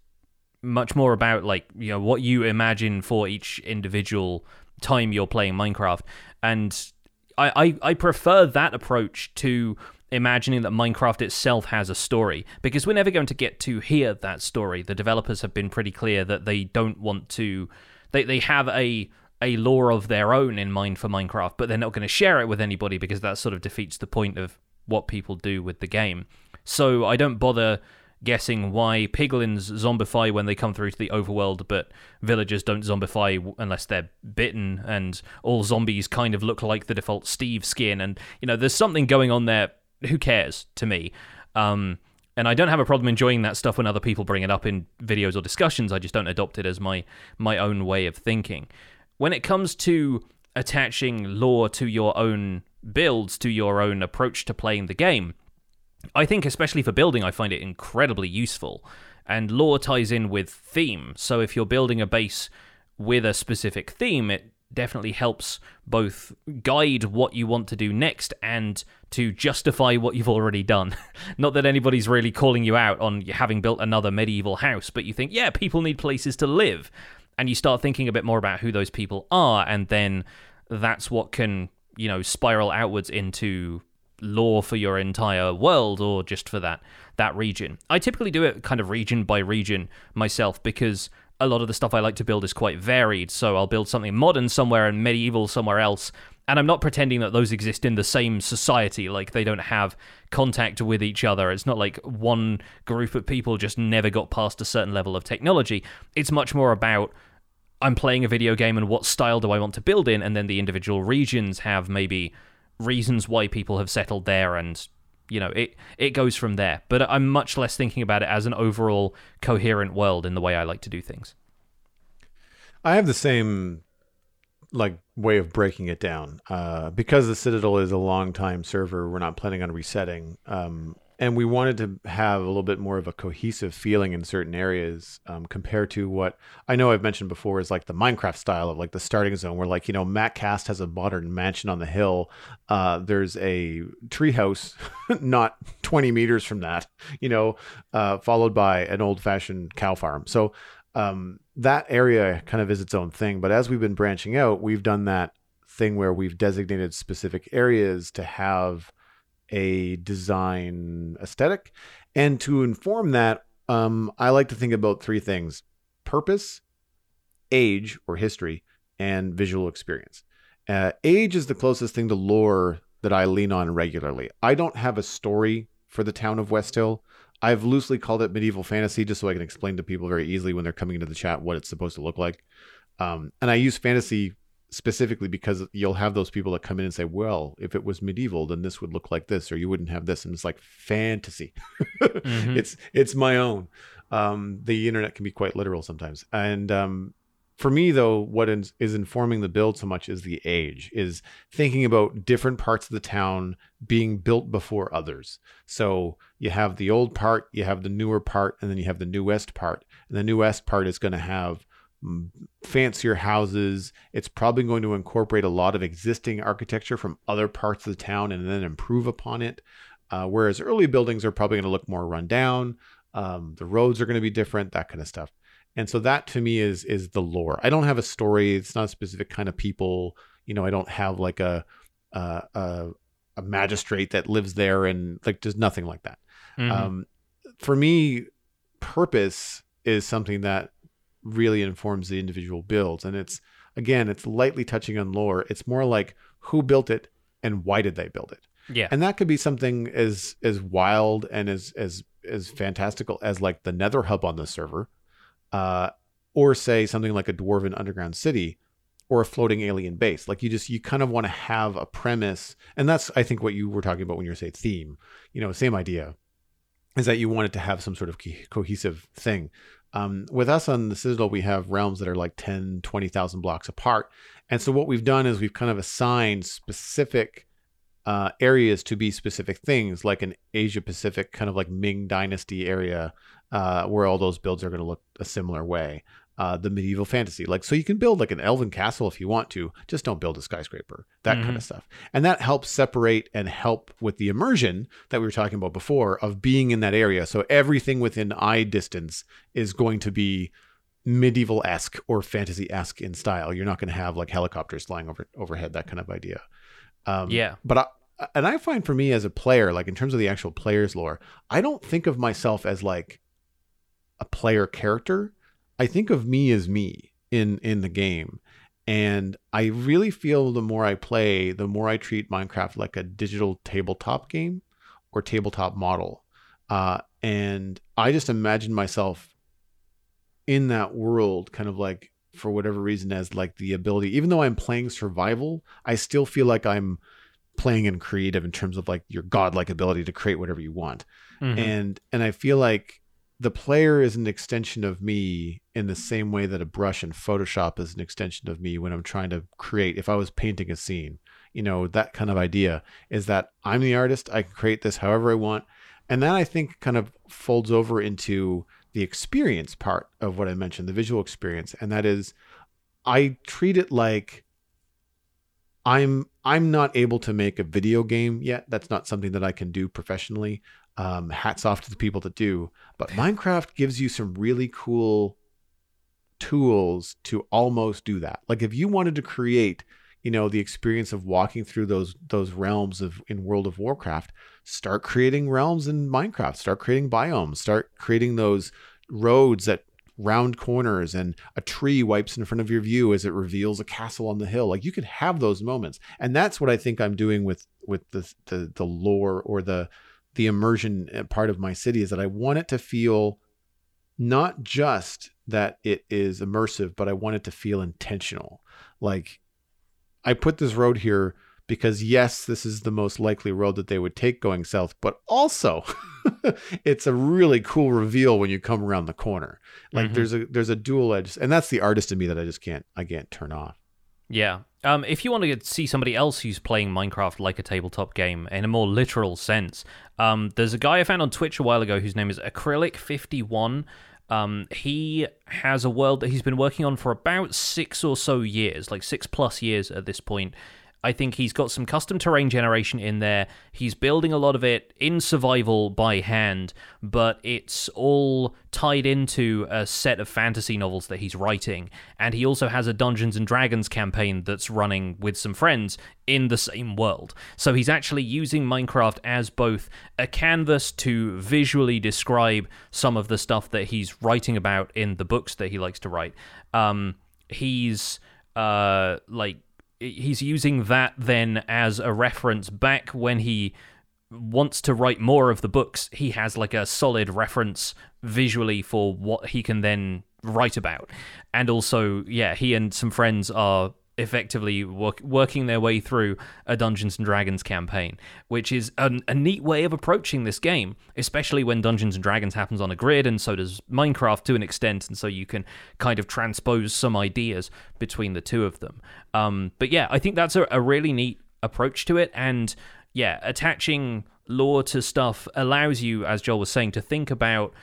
much more about like you know what you imagine for each individual time you're playing Minecraft. And I, I, I prefer that approach to imagining that Minecraft itself has a story because we're never going to get to hear that story. The developers have been pretty clear that they don't want to they they have a a lore of their own in mind for Minecraft, but they're not going to share it with anybody because that sort of defeats the point of what people do with the game. So I don't bother guessing why piglins zombify when they come through to the overworld, but villagers don't zombify unless they're bitten, and all zombies kind of look like the default Steve skin. And, you know, there's something going on there. Who cares to me? Um, and I don't have a problem enjoying that stuff when other people bring it up in videos or discussions. I just don't adopt it as my my own way of thinking. When it comes to attaching lore to your own builds, to your own approach to playing the game, I think, especially for building, I find it incredibly useful. And lore ties in with theme. So if you're building a base with a specific theme, it definitely helps both guide what you want to do next and to justify what you've already done. Not that anybody's really calling you out on having built another medieval house, but you think, yeah, people need places to live. And you start thinking a bit more about who those people are, and then that's what can, you know, spiral outwards into lore for your entire world or just for that that region. I typically do it kind of region by region myself because a lot of the stuff I like to build is quite varied. So I'll build something modern somewhere and medieval somewhere else. And I'm not pretending that those exist in the same society, like they don't have contact with each other. It's not like one group of people just never got past a certain level of technology. It's much more about I'm playing a video game and what style do I want to build in, and then the individual regions have maybe reasons why people have settled there and you know it it goes from there. But i'm much less thinking about it as an overall coherent world in the way i like to do things. I have the same like way of breaking it down. Uh, because the citadel is a long time server we're not planning on resetting um, and we wanted to have a little bit more of a cohesive feeling in certain areas um, compared to what I know I've mentioned before is like the Minecraft style of like the starting zone, where like you know Matt Cast has a modern mansion on the hill. Uh, there's a treehouse not 20 meters from that, you know, uh, followed by an old fashioned cow farm. So um, that area kind of is its own thing. But as we've been branching out, we've done that thing where we've designated specific areas to have a design aesthetic. And to inform that, um, I like to think about three things purpose, age or history, and visual experience. Uh, age is the closest thing to lore that I lean on regularly. I don't have a story for the town of West Hill. I've loosely called it medieval fantasy just so I can explain to people very easily when they're coming into the chat what it's supposed to look like. Um, and I use fantasy specifically because you'll have those people that come in and say, "Well, if it was medieval, then this would look like this, or you wouldn't have this." And it's like fantasy. mm-hmm. It's it's my own. Um, the internet can be quite literal sometimes, and um, for me though, what is, is informing the build so much is the age, is thinking about different parts of the town being built before others. So you have the old part, you have the newer part, and then you have the new west part. And the new west part is going to have fancier houses. It's probably going to incorporate a lot of existing architecture from other parts of the town and then improve upon it. Uh, whereas early buildings are probably going to look more run down. Um, the roads are going to be different, that kind of stuff. And so that to me is is the lore. I don't have a story. It's not a specific kind of people. You know, I don't have like a a, a, a magistrate that lives there and like there's nothing like that. Mhm. Um, for me, purpose is something that really informs the individual builds, and it's again, it's lightly touching on lore. It's more like who built it and why did they build it, yeah. and that could be something as as wild and as as as fantastical as like the Nether Hub on the server, uh, or say something like a dwarven underground city. Or a floating alien base. Like you just you kind of want to have a premise, and that's I think what you were talking about when you were saying theme. You know, same idea is that you want it to have some sort of co- cohesive thing. Um, with us on the Citadel, we have realms that are like 10, 20,000 blocks apart. And so what we've done is we've kind of assigned specific uh, areas to be specific things, like an Asia Pacific kind of like Ming Dynasty area, uh, where all those builds are going to look a similar way. Uh, the medieval fantasy, like so, you can build like an elven castle if you want to, just don't build a skyscraper, that kind Mhm. of stuff, and that helps separate and help with the immersion that we were talking about before of being in that area. So everything within eye distance is going to be medieval esque or fantasy esque in style. You're not going to have like helicopters flying over overhead, that kind of idea. Um, Yeah. But I, and I find for me as a player, like in terms of the actual player's lore, I don't think of myself as like a player character. I think of me as me in in the game. And I really feel the more I play, the more I treat Minecraft like a digital tabletop game or tabletop model. Uh, and I just imagine myself in that world, kind of like for whatever reason, as like the ability, even though I'm playing survival, I still feel like I'm playing in creative in terms of like your godlike ability to create whatever you want Mhm. and and I feel like the player is an extension of me in the same way that a brush in Photoshop is an extension of me when I'm trying to create. If I was painting a scene, you know, that kind of idea is that I'm the artist. I can create this however I want, and that I think kind of folds over into the experience part of what I mentioned, the visual experience, and that is I treat it like I'm I'm not able to make a video game yet. That's not something that I can do professionally. Um, hats off to the people that do. But Minecraft gives you some really cool tools to almost do that. Like if you wanted to create, you know, the experience of walking through those those realms of in World of Warcraft, start creating realms in Minecraft. Start creating biomes. Start creating those roads that round corners and a tree wipes in front of your view as it reveals a castle on the hill like you could have those moments and that's what i think i'm doing with with the the, the lore or the the immersion uh, part of my city is that i want it to feel not just that it is immersive but i want it to feel intentional. Like i put this road here because yes this is the most likely road that they would take going south but also it's a really cool reveal when you come around the corner. Like Mhm. there's a there's a dual edge and that's the artist in me that i just can't i can't turn off Yeah. Um, if you want to see somebody else who's playing Minecraft like a tabletop game in a more literal sense, um, there's a guy I found on Twitch a while ago whose name is Acrylic51. Um, he has a world that he's been working on for about six or so years, like six plus years at this point. I think he's got some custom terrain generation in there. He's building a lot of it in survival by hand, but it's all tied into a set of fantasy novels that he's writing. And he also has a Dungeons and Dragons campaign that's running with some friends in the same world. So he's actually using Minecraft as both a canvas to visually describe some of the stuff that he's writing about in the books that he likes to write. Um, he's uh, like he's using that then as a reference back when he wants to write more of the books he has like a solid reference visually for what he can then write about. And also yeah he and some friends are effectively work, working their way through a Dungeons and Dragons campaign, which is an, a neat way of approaching this game, especially when Dungeons and Dragons happens on a grid, and so does Minecraft to an extent, and so you can kind of transpose some ideas between the two of them. Um, but yeah, I think that's a, a really neat approach to it, and yeah, attaching lore to stuff allows you, as Joel was saying, to think about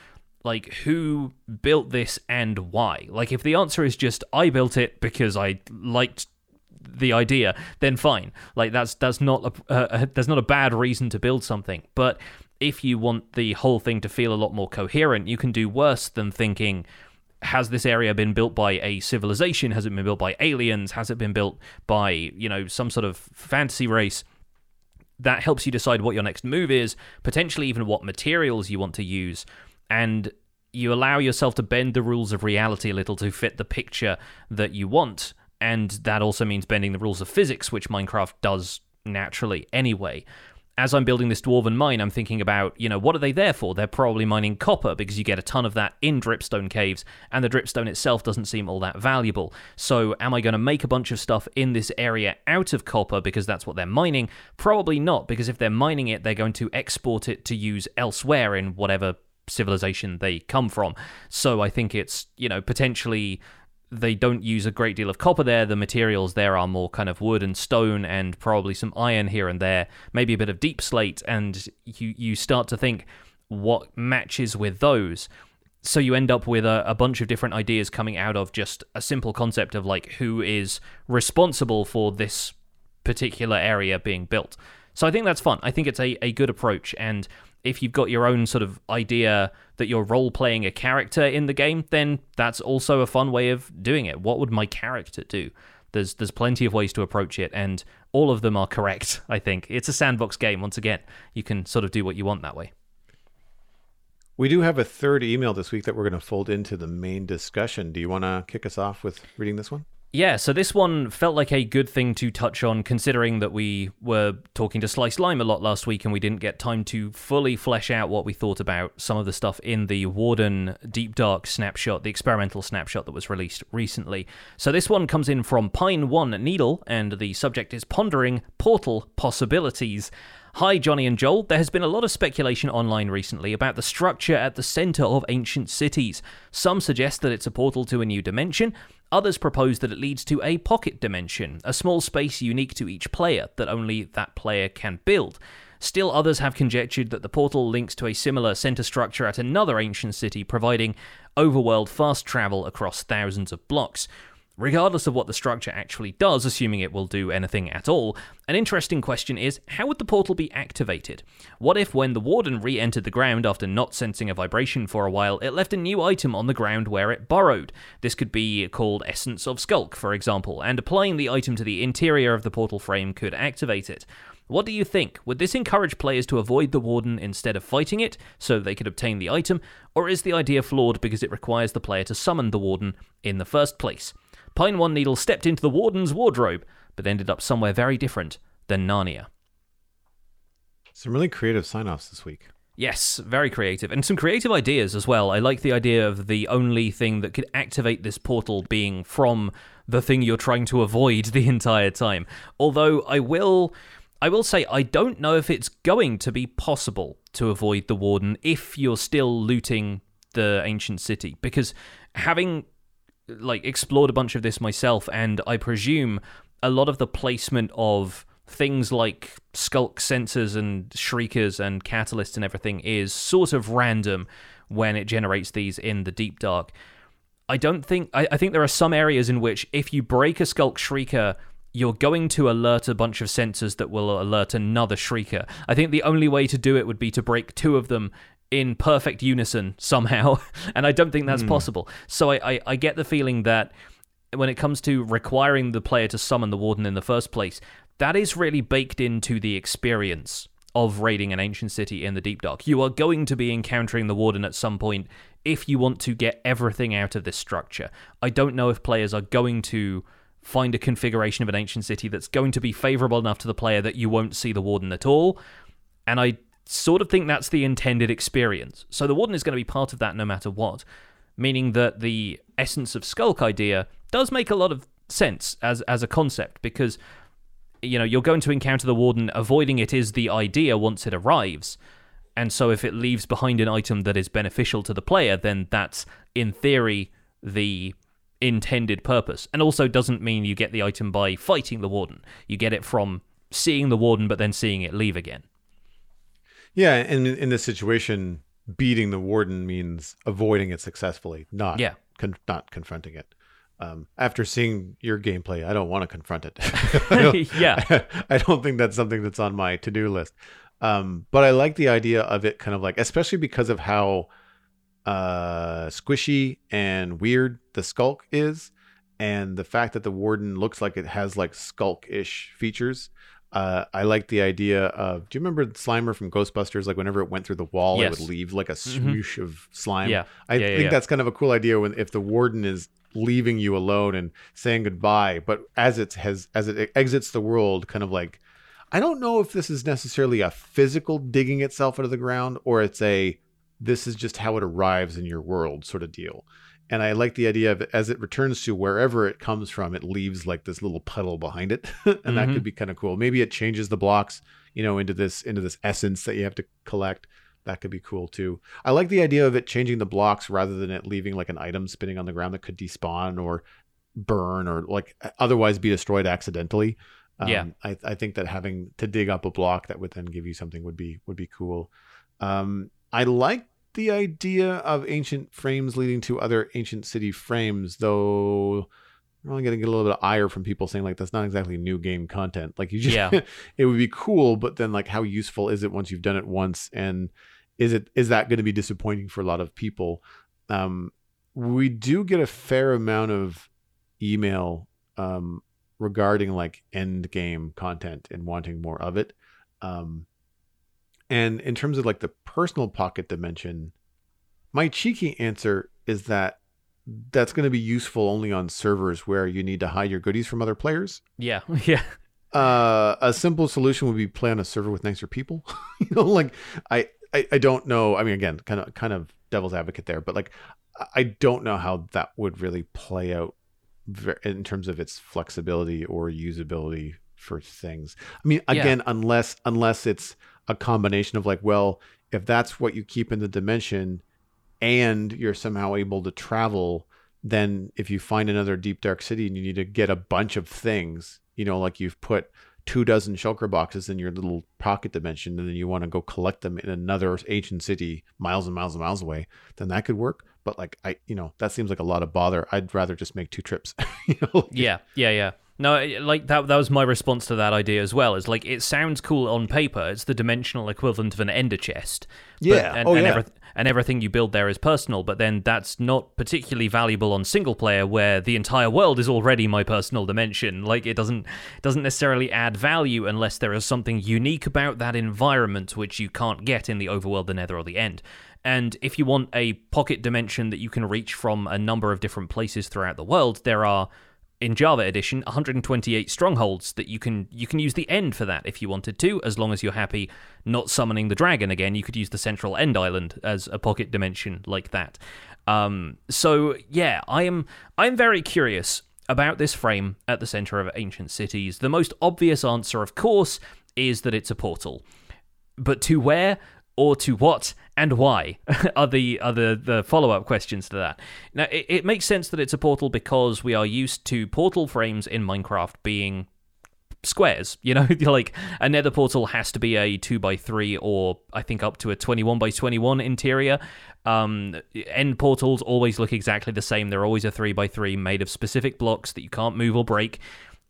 like who built this and why. Like if the answer is just I built it because I liked the idea, then fine. Like that's that's not a uh, that's not a bad reason to build something. But if you want the whole thing to feel a lot more coherent, you can do worse than thinking, has this area been built by a civilization? Has it been built by aliens? Has it been built by, you know, some sort of fantasy race? That helps you decide what your next move is, potentially even what materials you want to use. And you allow yourself to bend the rules of reality a little to fit the picture that you want. And that also means bending the rules of physics, which Minecraft does naturally anyway. As I'm building this dwarven mine, I'm thinking about, you know, what are they there for? They're probably mining copper because you get a ton of that in dripstone caves, and the dripstone itself doesn't seem all that valuable. So, am I going to make a bunch of stuff in this area out of copper because that's what they're mining? Probably not, because if they're mining it, they're going to export it to use elsewhere in whatever civilization they come from. So I think it's, you know, potentially they don't use a great deal of copper there. The materials there are more kind of wood and stone and probably some iron here and there, maybe a bit of deepslate. And you, you start to think what matches with those. So you end up with a, a bunch of different ideas coming out of just a simple concept of like who is responsible for this particular area being built. So I think that's fun. I think it's a, a good approach. And if you've got your own sort of idea that you're role playing a character in the game, then that's also a fun way of doing it. What would my character do? There's there's plenty of ways to approach it, and all of them are correct. I think it's a sandbox game. Once again, you can sort of do what you want that way. We do have a third email this week that we're going to fold into the main discussion. Do you want to kick us off with reading this one? Yeah, so this one felt like a good thing to touch on, considering that we were talking to Sliced Lime a lot last week and we didn't get time to fully flesh out what we thought about some of the stuff in the Warden Deep Dark snapshot, the experimental snapshot that was released recently. So this one comes in from Pine One Needle, and the subject is Pondering Portal Possibilities. Hi, Jonny and Joel. There has been a lot of speculation online recently about the structure at the center of ancient cities. Some suggest that it's a portal to a new dimension, others propose that it leads to a pocket dimension, a small space unique to each player that only that player can build. Still, others have conjectured that the portal links to a similar center structure at another ancient city, providing overworld fast travel across thousands of blocks. Regardless of what the structure actually does, assuming it will do anything at all, an interesting question is how would the portal be activated? What if, when the warden re entered the ground after not sensing a vibration for a while, it left a new item on the ground where it burrowed? This could be called Essence of Sculk, for example, and applying the item to the interior of the portal frame could activate it. What do you think? Would this encourage players to avoid the Warden instead of fighting it so they could obtain the item, or is the idea flawed because it requires the player to summon the Warden in the first place? Pine One Needle stepped into the Warden's wardrobe, but ended up somewhere very different than Narnia. Some really creative sign offs this week. Yes, very creative. And some creative ideas as well. I like the idea of the only thing that could activate this portal being from the thing you're trying to avoid the entire time. Although I will I will say I don't know if it's going to be possible to avoid the warden if you're still looting the ancient city because having like explored a bunch of this myself, and I presume a lot of the placement of things like sculk sensors and shriekers and catalysts and everything is sort of random when it generates these in the deep dark. I don't think I, I think there are some areas in which if you break a sculk shrieker you're going to alert a bunch of sensors that will alert another shrieker. I think the only way to do it would be to break two of them in perfect unison somehow, and I don't think that's mm. possible. So I, I, I get the feeling that when it comes to requiring the player to summon the warden in the first place, that is really baked into the experience of raiding an ancient city in the deep dark. You are going to be encountering the warden at some point if you want to get everything out of this structure. I don't know if players are going to find a configuration of an ancient city that's going to be favorable enough to the player that you won't see the warden at all. And I sort of think that's the intended experience. So the Warden is going to be part of that no matter what, meaning that the essence of Sculk idea does make a lot of sense as as a concept because you know you're going to encounter the Warden. Avoiding it is the idea once it arrives. And so if it leaves behind an item that is beneficial to the player, then that's in theory the intended purpose. And also doesn't mean you get the item by fighting the warden. You get it from seeing the warden but then seeing it leave again. Yeah, and in this situation, beating the warden means avoiding it successfully, not yeah. Con- not confronting it. Um, after seeing your gameplay, I don't want to confront it. I yeah, I don't think that's something that's on my to-do list. Um, but I like the idea of it kind of like, especially because of how uh, squishy and weird the sculk is, and the fact that the warden looks like it has like sculk-ish features. Uh, I like the idea of. Do you remember the Slimer from Ghostbusters? Like whenever it went through the wall, Yes. it would leave like a swoosh of slime. Yeah. I Yeah, think yeah. that's kind of a cool idea when if the warden is leaving you alone and saying goodbye, but as it has as it exits the world, kind of like I don't know if this is necessarily a physical digging itself out of the ground or it's a this is just how it arrives in your world sort of deal. And I like the idea of as it returns to wherever it comes from, it leaves like this little puddle behind it, and that Mhm. could be kind of cool. Maybe it changes the blocks, you know, into this into this essence that you have to collect. That could be cool too. I like the idea of it changing the blocks rather than it leaving like an item spinning on the ground that could despawn or burn or like otherwise be destroyed accidentally. Um, Yeah. I, I think that having to dig up a block that would then give you something would be would be cool. Um, I like the idea of ancient frames leading to other ancient city frames, though. we're only going to get a little bit of ire from people saying like that's not exactly new game content. Like you just, Yeah. it would be cool, but then like how useful is it once you've done it once, and is it is that going to be disappointing for a lot of people? Um, we do get a fair amount of email um, regarding like end game content and wanting more of it. Um, and in terms of like the personal pocket dimension, my cheeky answer is that that's going to be useful only on servers where you need to hide your goodies from other players. Yeah, yeah, Uh, a simple solution would be play on a server with nicer people. you know, like I, I, I don't know. I mean, again, kind of, kind of devil's advocate there, but like, I- don't know how that would really play out in terms of its flexibility or usability for things. I mean, Yeah. again, unless unless it's a combination of like, well, if that's what you keep in the dimension, and you're somehow able to travel, then if you find another deep dark city and you need to get a bunch of things, you know, like you've put two dozen shulker boxes in your little pocket dimension and then you want to go collect them in another ancient city miles and miles and miles away, then that could work. But like I, you know, that seems like a lot of bother. I'd rather just make two trips. you know? yeah, yeah, yeah. No, like that. That was my response to that idea as well. Is like it sounds cool on paper. It's the dimensional equivalent of an ender chest. But- Yeah. and, Oh, and, yeah. everyth- and everything you build there is personal. But then that's not particularly valuable on single player, where the entire world is already my personal dimension. Like it doesn't doesn't necessarily add value unless there is something unique about that environment which you can't get in the overworld, the Nether, or the End. And if you want a pocket dimension that you can reach from a number of different places throughout the world, there are in Java edition 128 strongholds that you can you can use the end for that if you wanted to as long as you're happy not summoning the dragon again you could use the central end island as a pocket dimension like that. Um, so yeah I am I'm very curious about this frame at the center of ancient cities. The most obvious answer of course is that it's a portal. But to where or to what and why are the are the, the follow up questions to that. Now it, it makes sense that it's a portal because we are used to portal frames in Minecraft being squares. You know, like a nether portal has to be a two by three or I think up to a twenty one by twenty one interior. Um, end portals always look exactly the same. They're always a three by three made of specific blocks that you can't move or break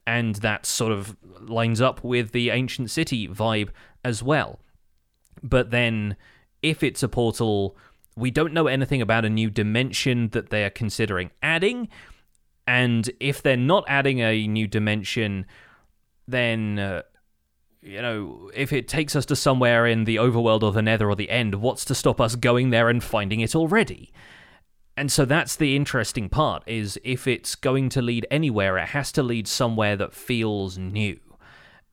and that sort of lines up with the ancient city vibe as well. But then, if it's a portal, we don't know anything about a new dimension that they are considering adding. And if they're not adding a new dimension, then, uh, you know, if it takes us to somewhere in the overworld or the nether or the end, what's to stop us going there and finding it already? And so that's the interesting part is if it's going to lead anywhere, it has to lead somewhere that feels new.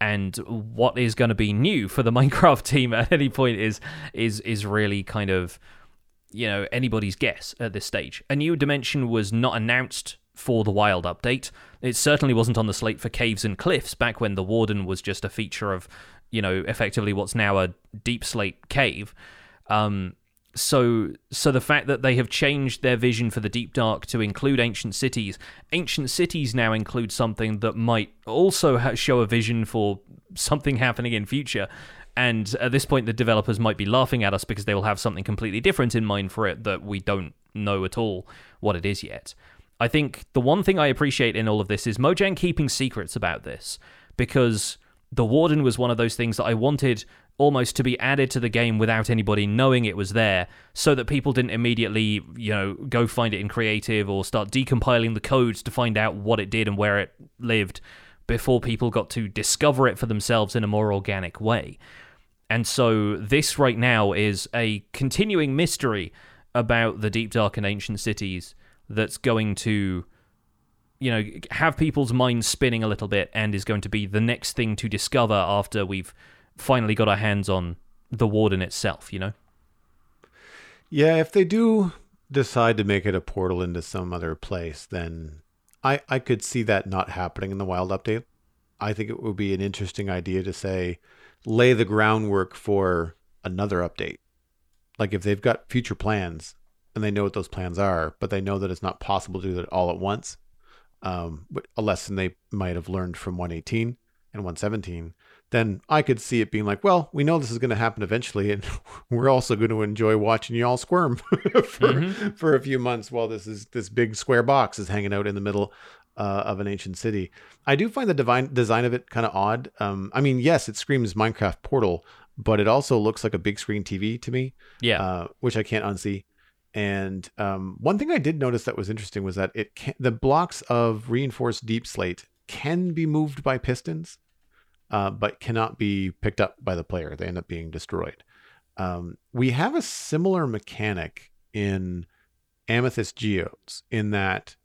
And what is going to be new for the Minecraft team at any point is is is really kind of you know anybody's guess at this stage. A new dimension was not announced for the wild update. It certainly wasn't on the slate for caves and cliffs back when the warden was just a feature of you know effectively what's now a deepslate cave. Um, so so the fact that they have changed their vision for the deep dark to include ancient cities ancient cities now include something that might also ha- show a vision for something happening in future. And at this point the developers might be laughing at us because they will have something completely different in mind for it that we don't know at all what it is yet. I think the one thing i appreciate in all of this is mojang keeping secrets about this because the warden was one of those things that i wanted almost to be added to the game without anybody knowing it was there so that people didn't immediately you know go find it in creative or start decompiling the codes to find out what it did and where it lived before people got to discover it for themselves in a more organic way. And so this right now is a continuing mystery about the deep dark and ancient cities that's going to you know have people's minds spinning a little bit and is going to be the next thing to discover after we've finally got our hands on the warden itself, you know? Yeah, if they do decide to make it a portal into some other place, then I I could see that not happening in the wild update. I think it would be an interesting idea to say lay the groundwork for another update. Like if they've got future plans and they know what those plans are, but they know that it's not possible to do that all at once. Um, a lesson they might have learned from 118 and 117 then I could see it being like, well, we know this is going to happen eventually, and we're also going to enjoy watching y'all squirm for mm-hmm. for a few months while this is this big square box is hanging out in the middle uh, of an ancient city. I do find the divine design of it kind of odd. Um, I mean, yes, it screams Minecraft Portal, but it also looks like a big screen TV to me. Yeah, uh, which I can't unsee. And um, one thing I did notice that was interesting was that it can, the blocks of reinforced deepslate can be moved by pistons uh, but cannot be picked up by the player. They end up being destroyed. Um, we have a similar mechanic in amethyst geodes in that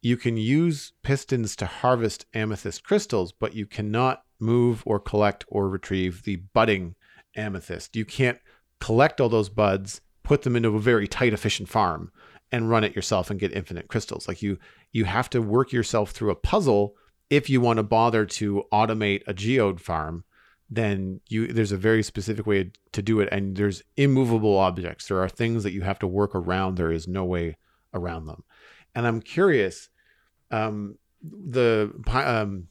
you can use pistons to harvest amethyst crystals, but you cannot move or collect or retrieve the budding amethyst. You can't collect all those buds, put them into a very tight, efficient farm, and run it yourself and get infinite crystals. Like you, you have to work yourself through a puzzle if you want to bother to automate a geode farm, then you there's a very specific way to do it, and there's immovable objects. There are things that you have to work around. There is no way around them, and I'm curious. Um, the um,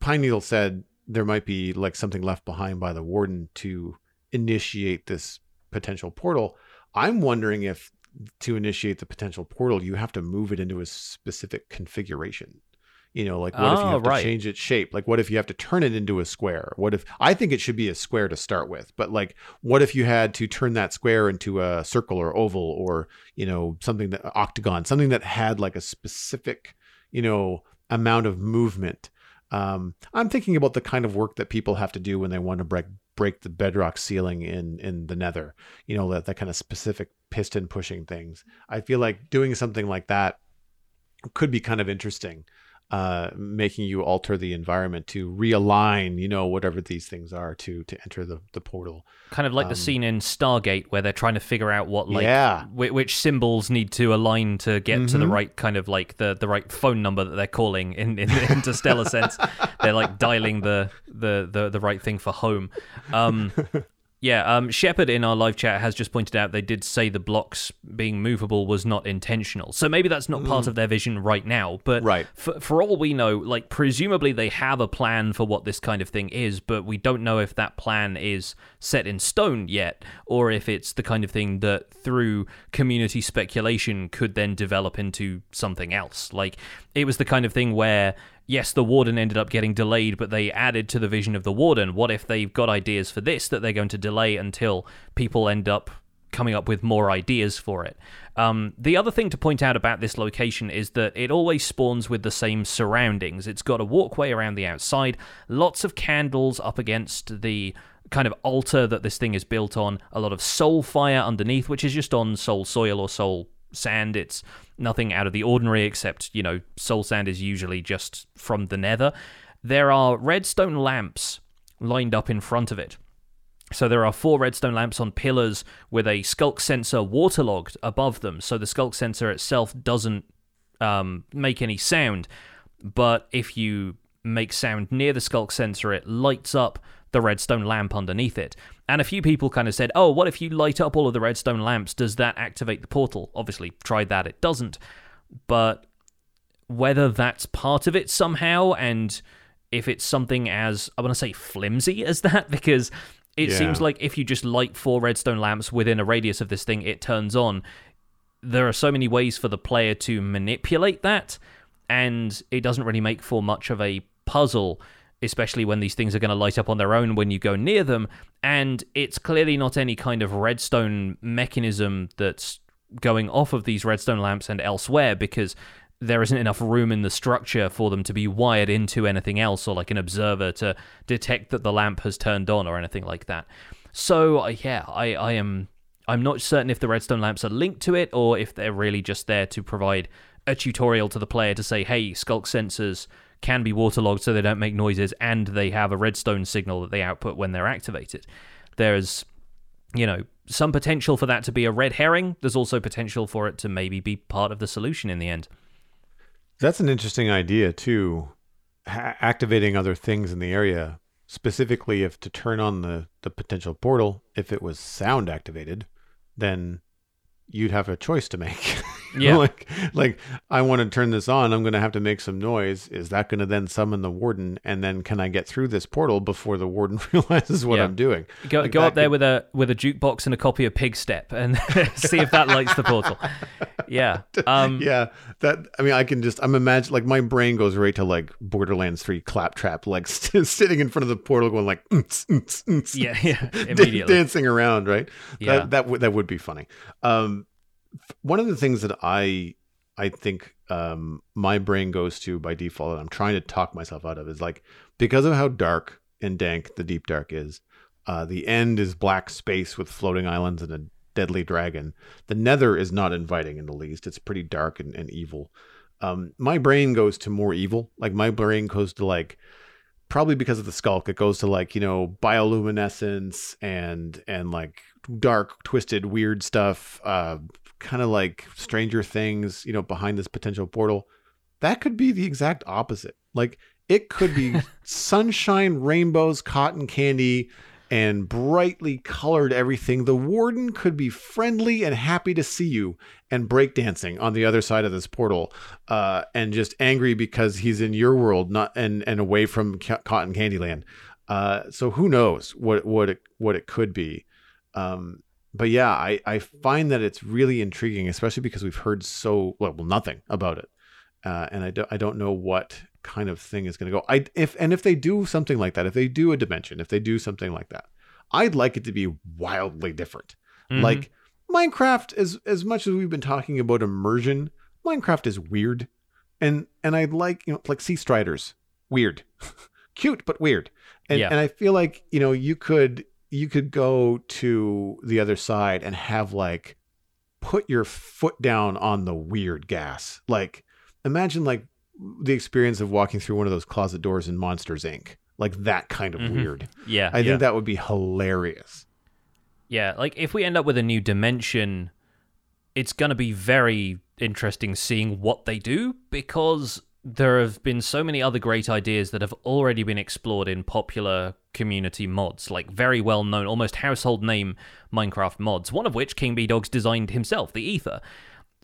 Pineneedle said there might be like something left behind by the warden to initiate this potential portal. I'm wondering if to initiate the potential portal, you have to move it into a specific configuration. You know, like what oh, if you oh, have right. to change its shape? Like what if you have to turn it into a square? What if I think it should be a square to start with, but like what if you had to turn that square into a circle or oval or, you know, something that octagon, something that had like a specific, you know, amount of movement. Um, I'm thinking about the kind of work that people have to do when they want to break break the bedrock ceiling in in the nether. You know, that that kind of specific piston pushing things. I feel like doing something like that could be kind of interesting uh, making you alter the environment to realign, you know, whatever these things are to to enter the, the portal. Kind of like um, the scene in Stargate where they're trying to figure out what like yeah. w- which symbols need to align to get mm-hmm. to the mm-hmm. right kind of like the, the right phone number that they're calling in, in the interstellar sense. They're like dialing the, the the the right thing for home. Um, yeah, um, Shepard in our live chat has just pointed out they did say the blocks being movable was not intentional. So maybe that's not mm. part of their vision right now. But right. For, for all we know, like presumably they have a plan for what this kind of thing is, but we don't know if that plan is set in stone yet, or if it's the kind of thing that through community speculation could then develop into something else. Like it was the kind of thing where yes, the warden ended up getting delayed, but they added to the vision of the warden. What if they've got ideas for this that they're going to delay until people end up coming up with more ideas for it? Um, the other thing to point out about this location is that it always spawns with the same surroundings. It's got a walkway around the outside, lots of candles up against the kind of altar that this thing is built on, a lot of soul fire underneath, which is just on soul soil or soul sand. It's nothing out of the ordinary, except, you know, soul sand is usually just from the nether. There are redstone lamps lined up in front of it. So there are four redstone lamps on pillars with a sculk sensor waterlogged above them. So the sculk sensor itself doesn't um, make any sound, but if you make sound near the sculk sensor, it lights up the redstone lamp underneath it. And a few people kind of said, oh, what if you light up all of the redstone lamps? Does that activate the portal? Obviously, tried that, it doesn't. But whether that's part of it somehow, and if it's something as, I want to say, flimsy as that, because it yeah. seems like if you just light four redstone lamps within a radius of this thing, it turns on. There are so many ways for the player to manipulate that, and it doesn't really make for much of a puzzle especially when these things are going to light up on their own when you go near them. And it's clearly not any kind of redstone mechanism that's going off of these redstone lamps and elsewhere because there isn't enough room in the structure for them to be wired into anything else or like an observer to detect that the lamp has turned on or anything like that. So uh, yeah, I, I am I'm not certain if the redstone lamps are linked to it or if they're really just there to provide a tutorial to the player to say, hey, sculk sensors can be waterlogged so they don't make noises and they have a redstone signal that they output when they're activated. There's, you know, some potential for that to be a red herring. There's also potential for it to maybe be part of the solution in the end. That's an interesting idea too. Ha- activating other things in the area, specifically if to turn on the the potential portal, if it was sound activated, then you'd have a choice to make. Yeah. like like I want to turn this on, I'm going to have to make some noise. Is that going to then summon the warden and then can I get through this portal before the warden realizes what Yeah. I'm doing? Go, Like, go up there could- with a with a jukebox and a copy of Pigstep and see if that lights the portal. Yeah. Um, yeah, that I mean, I can just I'm imagine like my brain goes right to like Borderlands Three claptrap, like st- sitting in front of the portal, going like "Mm-ts, mm-ts, mm-ts," Yeah. Yeah. Immediately. dancing around, right? Yeah. That that would that would be funny. Um, one of the things that I I think um my brain goes to by default, and I'm trying to talk myself out of, is like because of how dark and dank the deep dark is. Uh, the end is black space with floating islands and a deadly dragon. The nether is not inviting in the least. It's pretty dark and, and evil. Um, my brain goes to more evil. Like my brain goes to like probably because of the sculk, it goes to like, you know, bioluminescence and and like dark, twisted, weird stuff. Uh kind of like Stranger Things, you know, behind this potential portal. That could be the exact opposite. Like it could be sunshine, rainbows, cotton candy, and brightly colored everything. The warden could be friendly and happy to see you and breakdancing on the other side of this portal, uh, and just angry because he's in your world, not and and away from Ca- Cotton Candyland. Uh, so who knows what what it what it could be. Um, but yeah, I, I find that it's really intriguing, especially because we've heard so well, nothing about it, uh, and I don't I don't know what kind of thing is going to go. I if and if they do something like that, if they do a dimension, if they do something like that, I'd like it to be wildly different. Mhm. Like Minecraft, as as much as we've been talking about immersion, Minecraft is weird, and and I'd like you know like sea striders, weird, cute but weird, and Yeah. and I feel like you know you could you could go to the other side and have like put your foot down on the weird gas, like imagine like the experience of walking through one of those closet doors in Monsters Inc. Like that kind of Mhm. weird. yeah. I yeah. think that would be hilarious. Yeah, like if we end up with a new dimension, it's going to be very interesting seeing what they do because there have been so many other great ideas that have already been explored in popular community mods, like very well known, almost household name Minecraft mods, one of which KingBdogz designed himself, the Aether.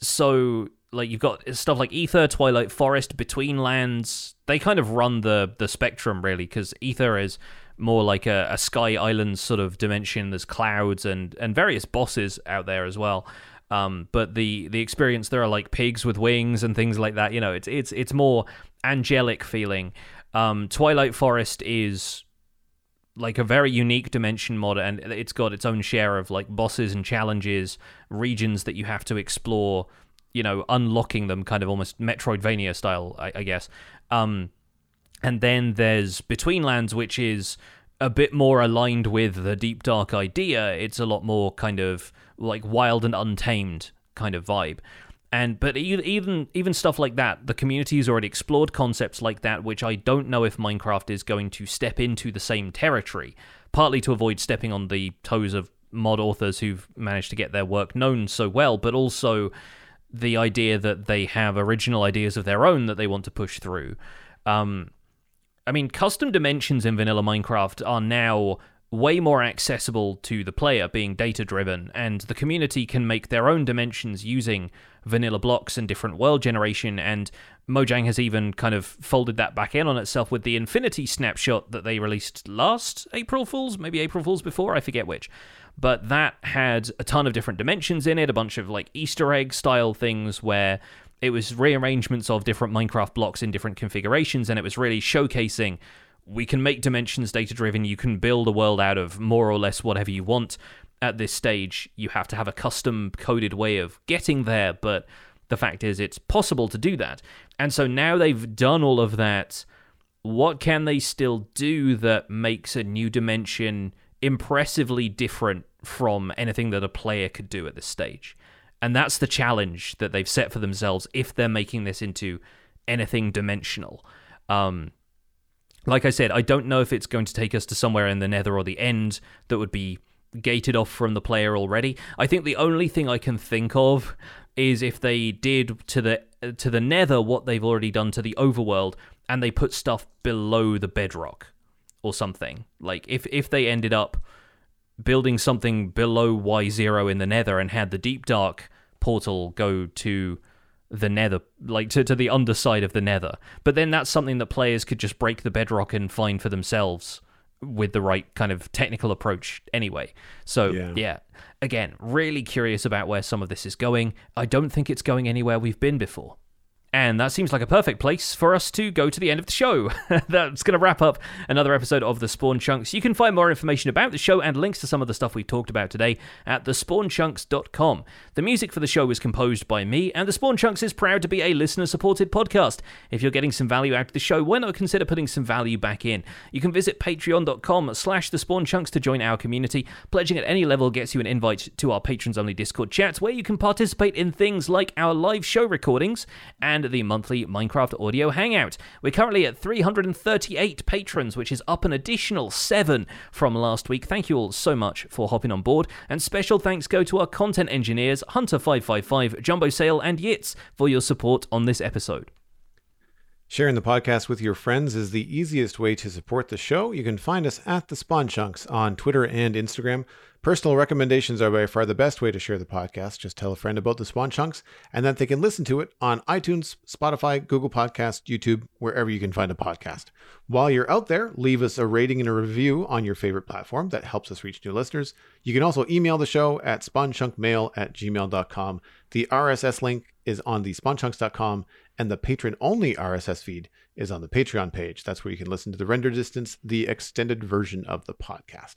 So, like, you've got stuff like Aether, Twilight Forest, Betweenlands. They kind of run the, the spectrum, really, because Aether is more like a, a Sky Island sort of dimension. There's clouds and, and various bosses out there as well. Um, but the the experience there are like pigs with wings and things like that. You know, it's it's it's more angelic feeling. Um, Twilight Forest is like a very unique dimension mod, and it's got its own share of like bosses and challenges, regions that you have to explore. You know, unlocking them, kind of almost Metroidvania style, I, I guess. Um, and then there's Betweenlands, which is a bit more aligned with the deep dark idea. It's a lot more kind of like wild and untamed kind of vibe. And but even even stuff like that, the community has already explored concepts like that, which I don't know if Minecraft is going to step into the same territory. Partly to avoid stepping on the toes of mod authors who've managed to get their work known so well, but also the idea that they have original ideas of their own that they want to push through. Um, I mean, custom dimensions in vanilla Minecraft are now way more accessible to the player, being data driven, and the community can make their own dimensions using vanilla blocks and different world generation. And Mojang has even kind of folded that back in on itself with the Infinity snapshot that they released last April Fools, maybe April Fools before, I forget which. But that had a ton of different dimensions in it, a bunch of like Easter egg style things where it was rearrangements of different Minecraft blocks in different configurations, and it was really showcasing we can make dimensions data driven. You can build a world out of more or less whatever you want. At this stage, you have to have a custom coded way of getting there, but the fact is, it's possible to do that. And so now they've done all of that. What can they still do that makes a new dimension impressively different from anything that a player could do at this stage? And that's the challenge that they've set for themselves if they're making this into anything dimensional. Um, like I said, I don't know if it's going to take us to somewhere in the nether or the end that would be gated off from the player already. I think the only thing I can think of is if they did to the to the nether what they've already done to the overworld and they put stuff below the bedrock or something. Like if if they ended up building something below Y0 in the nether and had the deep dark portal go to the nether like to, to the underside of the nether. But then that's something that players could just break the bedrock and find for themselves with the right kind of technical approach anyway. So yeah. yeah. Again really curious about where some of this is going. I don't think it's going anywhere we've been before and that seems like a perfect place for us to go to the end of the show. That's going to wrap up another episode of The Spawn Chunks. You can find more information about the show and links to some of the stuff we talked about today at thespawnchunks.com. The music for the show is composed by me, and The Spawn Chunks is proud to be a listener supported podcast. If you're getting some value out of the show, why not consider putting some value back in? You can visit patreon.com slash The Spawn Chunks to join our community. Pledging at any level gets you an invite to our patrons only Discord chats where you can participate in things like our live show recordings and and the monthly Minecraft Audio Hangout. We're currently at 338 patrons, which is up an additional seven from last week. Thank you all so much for hopping on board, and special thanks go to our content engineers, Hunter555, Jumbo Sale, and Yitz, for your support on this episode. Sharing the podcast with your friends is the easiest way to support the show. You can find us at the Spawn Chunks on Twitter and Instagram. Personal recommendations are by far the best way to share the podcast. Just tell a friend about the Spawn Chunks and that they can listen to it on iTunes, Spotify, Google Podcast, YouTube, wherever you can find a podcast. While you're out there, leave us a rating and a review on your favorite platform. That helps us reach new listeners. You can also email the show at spawnchunkmail at gmail.com. The RSS link is on the spawnchunks.com and the patron only RSS feed is on the Patreon page. That's where you can listen to the render distance, the extended version of the podcast.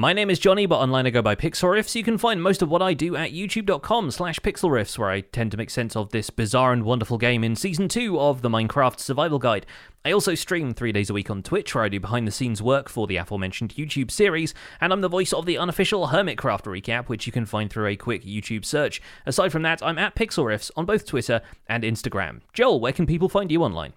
My name is Jonny, but online I go by Pixelriffs. You can find most of what I do at youtube.com slash pixelriffs, where I tend to make sense of this bizarre and wonderful game in Season 2 of the Minecraft Survival Guide. I also stream three days a week on Twitch, where I do behind-the-scenes work for the aforementioned YouTube series, and I'm the voice of the unofficial Hermitcraft recap, which you can find through a quick YouTube search. Aside from that, I'm at Pixelriffs on both Twitter and Instagram. Joel, where can people find you online?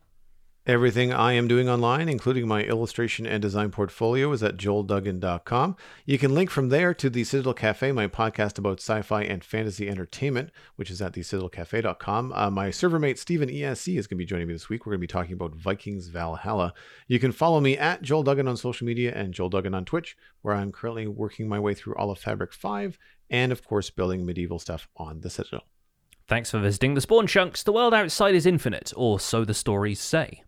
Everything I am doing online, including my illustration and design portfolio, is at joelduggan.com. You can link from there to the Citadel Cafe, my podcast about sci fi and fantasy entertainment, which is at thecitadelcafe.com. Uh, my server mate, Stephen ESC, is going to be joining me this week. We're going to be talking about Vikings Valhalla. You can follow me at Joel Duggan on social media and Joel Duggan on Twitch, where I'm currently working my way through all of Fabric 5 and, of course, building medieval stuff on the Citadel. Thanks for visiting the Spawn Chunks. The world outside is infinite, or so the stories say.